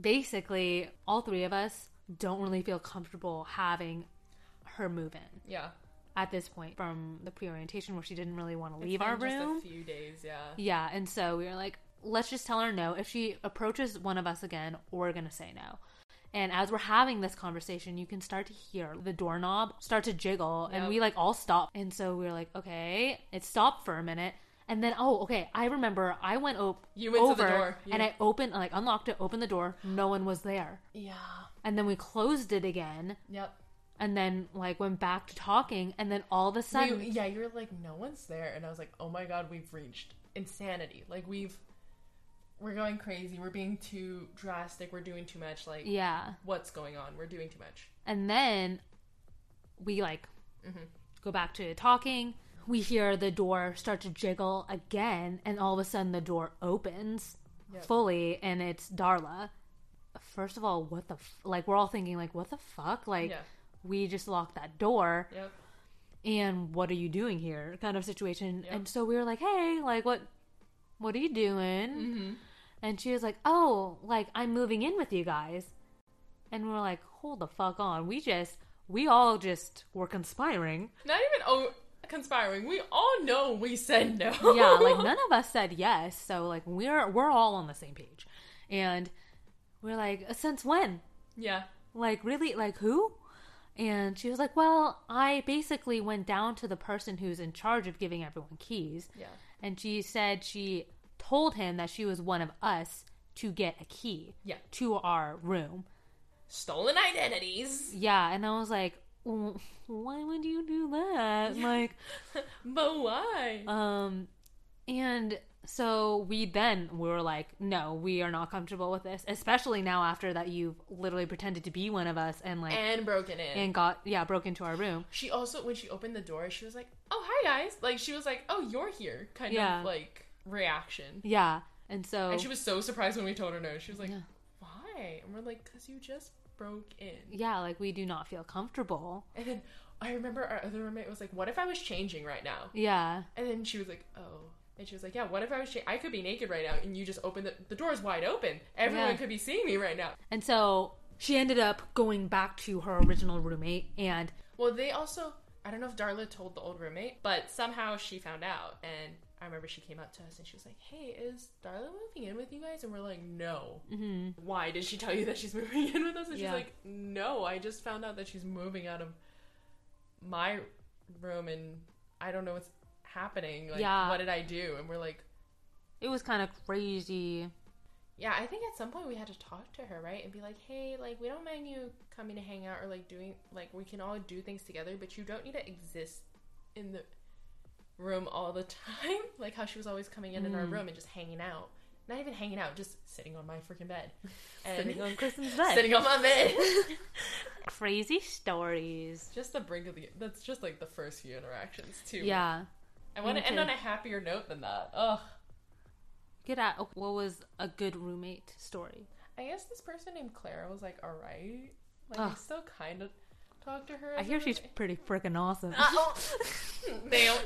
Speaker 1: basically, all three of us don't really feel comfortable having her move in.
Speaker 2: yeah,
Speaker 1: at this point from the pre-orientation where she didn't really want to leave our room.
Speaker 2: a few days, yeah.
Speaker 1: Yeah, and so we were like, let's just tell her no. If she approaches one of us again, we're gonna say no. And as we're having this conversation, you can start to hear the doorknob start to jiggle, and we like all stop. And so we were like, okay, it stopped for a minute. And then, oh, okay, I remember I went op-
Speaker 2: You went to
Speaker 1: over
Speaker 2: the door.
Speaker 1: and I opened, like, unlocked it, opened the door. No one was there.
Speaker 2: Yeah.
Speaker 1: And then we closed it again,
Speaker 2: Yep.
Speaker 1: And then like went back to talking. And then all of a sudden,
Speaker 2: yeah, you're like, no one's there, and I was like, oh my god, we've reached insanity. Like we've, we're going crazy. We're being too drastic. We're doing too much. Like,
Speaker 1: yeah.
Speaker 2: what's going on? We're doing too much.
Speaker 1: And then we like
Speaker 2: Mhm.
Speaker 1: go back to talking. We hear the door start to jiggle again, and all of a sudden the door opens
Speaker 2: Yep.
Speaker 1: fully, and it's Darla. First of all, what the f- like? We're all thinking like, what the fuck? Like,
Speaker 2: Yeah.
Speaker 1: We just locked that door,
Speaker 2: Yep.
Speaker 1: and what are you doing here? Kind of situation.
Speaker 2: Yep.
Speaker 1: And so we were like, hey, like what? What are you doing?
Speaker 2: Mm-hmm.
Speaker 1: And she was like, "Oh, like I'm moving in with you guys." And we are like, "Hold the fuck on. We just we all just were conspiring."
Speaker 2: Not even oh conspiring. We all know we said no.
Speaker 1: yeah, like (laughs) none of us said yes, so like we're we're all on the same page. And we're like, "Since when?"
Speaker 2: yeah.
Speaker 1: Like, really? Like who? And she was like, "Well, I basically went down to the person who's in charge of giving everyone keys."
Speaker 2: Yeah.
Speaker 1: And she said she told him that she was one of us to get a key
Speaker 2: Yeah.
Speaker 1: to our room.
Speaker 2: Stolen identities.
Speaker 1: Yeah, and I was like, why would you do that? (laughs) Like,
Speaker 2: But why?
Speaker 1: um, and so we then we were like, no, we are not comfortable with this, especially now after that you've literally pretended to be one of us and like
Speaker 2: and broken in.
Speaker 1: and got yeah broke into our room.
Speaker 2: she also when she opened the door, she was like, "Oh, hi guys." Like she was like, "Oh, you're here." Kind
Speaker 1: Yeah.
Speaker 2: of like reaction.
Speaker 1: Yeah, and so
Speaker 2: And she was so surprised when we told her no. She was like,
Speaker 1: Yeah.
Speaker 2: "Why?" And we're like, "Cuz you just broke in."
Speaker 1: yeah, like we do not feel comfortable.
Speaker 2: And then I remember our other roommate was like, "What if I was changing right now?"
Speaker 1: Yeah,
Speaker 2: And then she was like, "Oh." And she was like, "Yeah, what if I was cha- I could be naked right now and you just open the the door's wide open. Everyone
Speaker 1: Yeah.
Speaker 2: could be seeing me right now."
Speaker 1: and so she ended up going back to her original roommate and
Speaker 2: Well, they also I don't know if Darla told the old roommate, but somehow she found out and I remember she came up to us and she was like, "Hey, is Darla moving in with you guys?" And we're like, "No."
Speaker 1: mhm.
Speaker 2: Why did she tell you that she's (laughs) moving in with us? And
Speaker 1: Yeah.
Speaker 2: she's like, "No, I just found out that she's moving out of my room and I don't know what's happening. Like,
Speaker 1: Yeah.
Speaker 2: what did I do?" And we're like,
Speaker 1: it was kind of crazy.
Speaker 2: "Yeah, I think at some point we had to talk to her, right? And be like, "Hey, like we don't mind you coming to hang out or like doing like we can all do things together, but you don't need to exist in the room all the (laughs) time." Like how she was always coming in in our
Speaker 1: Mm.
Speaker 2: room and just hanging out. Not even hanging out, just sitting on my freaking bed. (laughs) And
Speaker 1: Sitting on (laughs) Kristen's bed.
Speaker 2: sitting on my bed.
Speaker 1: Crazy stories.
Speaker 2: just the brink of the that's just like the first few interactions too.
Speaker 1: Yeah.
Speaker 2: I want to end on a happier note than that. Ugh.
Speaker 1: Get at oh, what was a good roommate story?
Speaker 2: I guess this person named Claire was like, all right. Like, I still kind of talk to her.
Speaker 1: I hear she's
Speaker 2: roommate.
Speaker 1: pretty freaking awesome. (laughs)
Speaker 2: Uh-oh. Damn.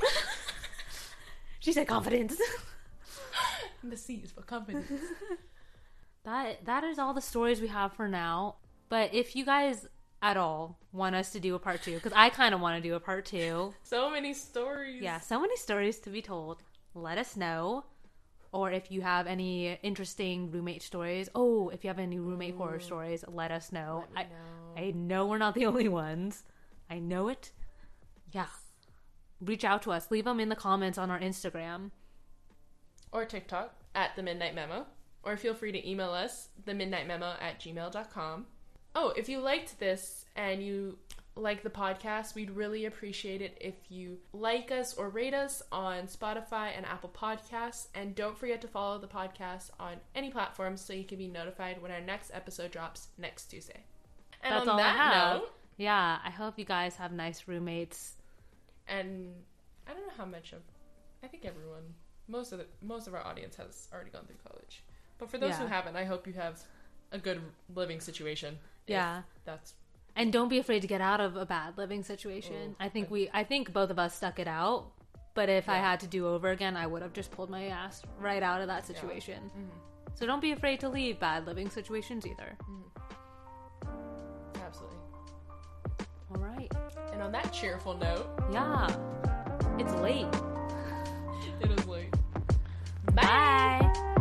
Speaker 2: (laughs)
Speaker 1: she said confidence. (laughs)
Speaker 2: the C's for confidence.
Speaker 1: that that is all the stories we have for now. But if you guys at all want us to do a part two, because I kind of want to do a part two.
Speaker 2: so many stories.
Speaker 1: Yeah, so many stories to be told. Let us know. Or if you have any interesting roommate stories. Oh, if you have any roommate horror stories, let us know.
Speaker 2: Let
Speaker 1: I,
Speaker 2: know.
Speaker 1: I know we're not the only ones. I know it. Yeah. Reach out to us. Leave them in the comments on our Instagram.
Speaker 2: Or TikTok at the Midnight Memo. Or feel free to email us, the midnight memo at gmail.com. Oh, if you liked this and you like the podcast, we'd really appreciate it if you like us or rate us on Spotify and Apple Podcasts. And don't forget to follow the podcast on any platform so you can be notified when our next episode drops next Tuesday. And
Speaker 1: That's
Speaker 2: on
Speaker 1: all
Speaker 2: that
Speaker 1: I have.
Speaker 2: note,
Speaker 1: Yeah, I hope you guys have nice roommates.
Speaker 2: and I don't know how much of I think everyone most of the most of our audience has already gone through college. But for those who haven't, I hope you have a good living situation.
Speaker 1: Yeah.
Speaker 2: That's
Speaker 1: And don't be afraid to get out of a bad living situation.
Speaker 2: Oh,
Speaker 1: I think we I think both of us stuck it out. But if I had to do over again, I would have just pulled my ass right out of that situation.
Speaker 2: Mm-hmm.
Speaker 1: So don't be afraid to leave bad living situations either.
Speaker 2: absolutely.
Speaker 1: All right.
Speaker 2: And on that cheerful note,
Speaker 1: Yeah. It's late. (laughs)
Speaker 2: it is late.
Speaker 1: Bye.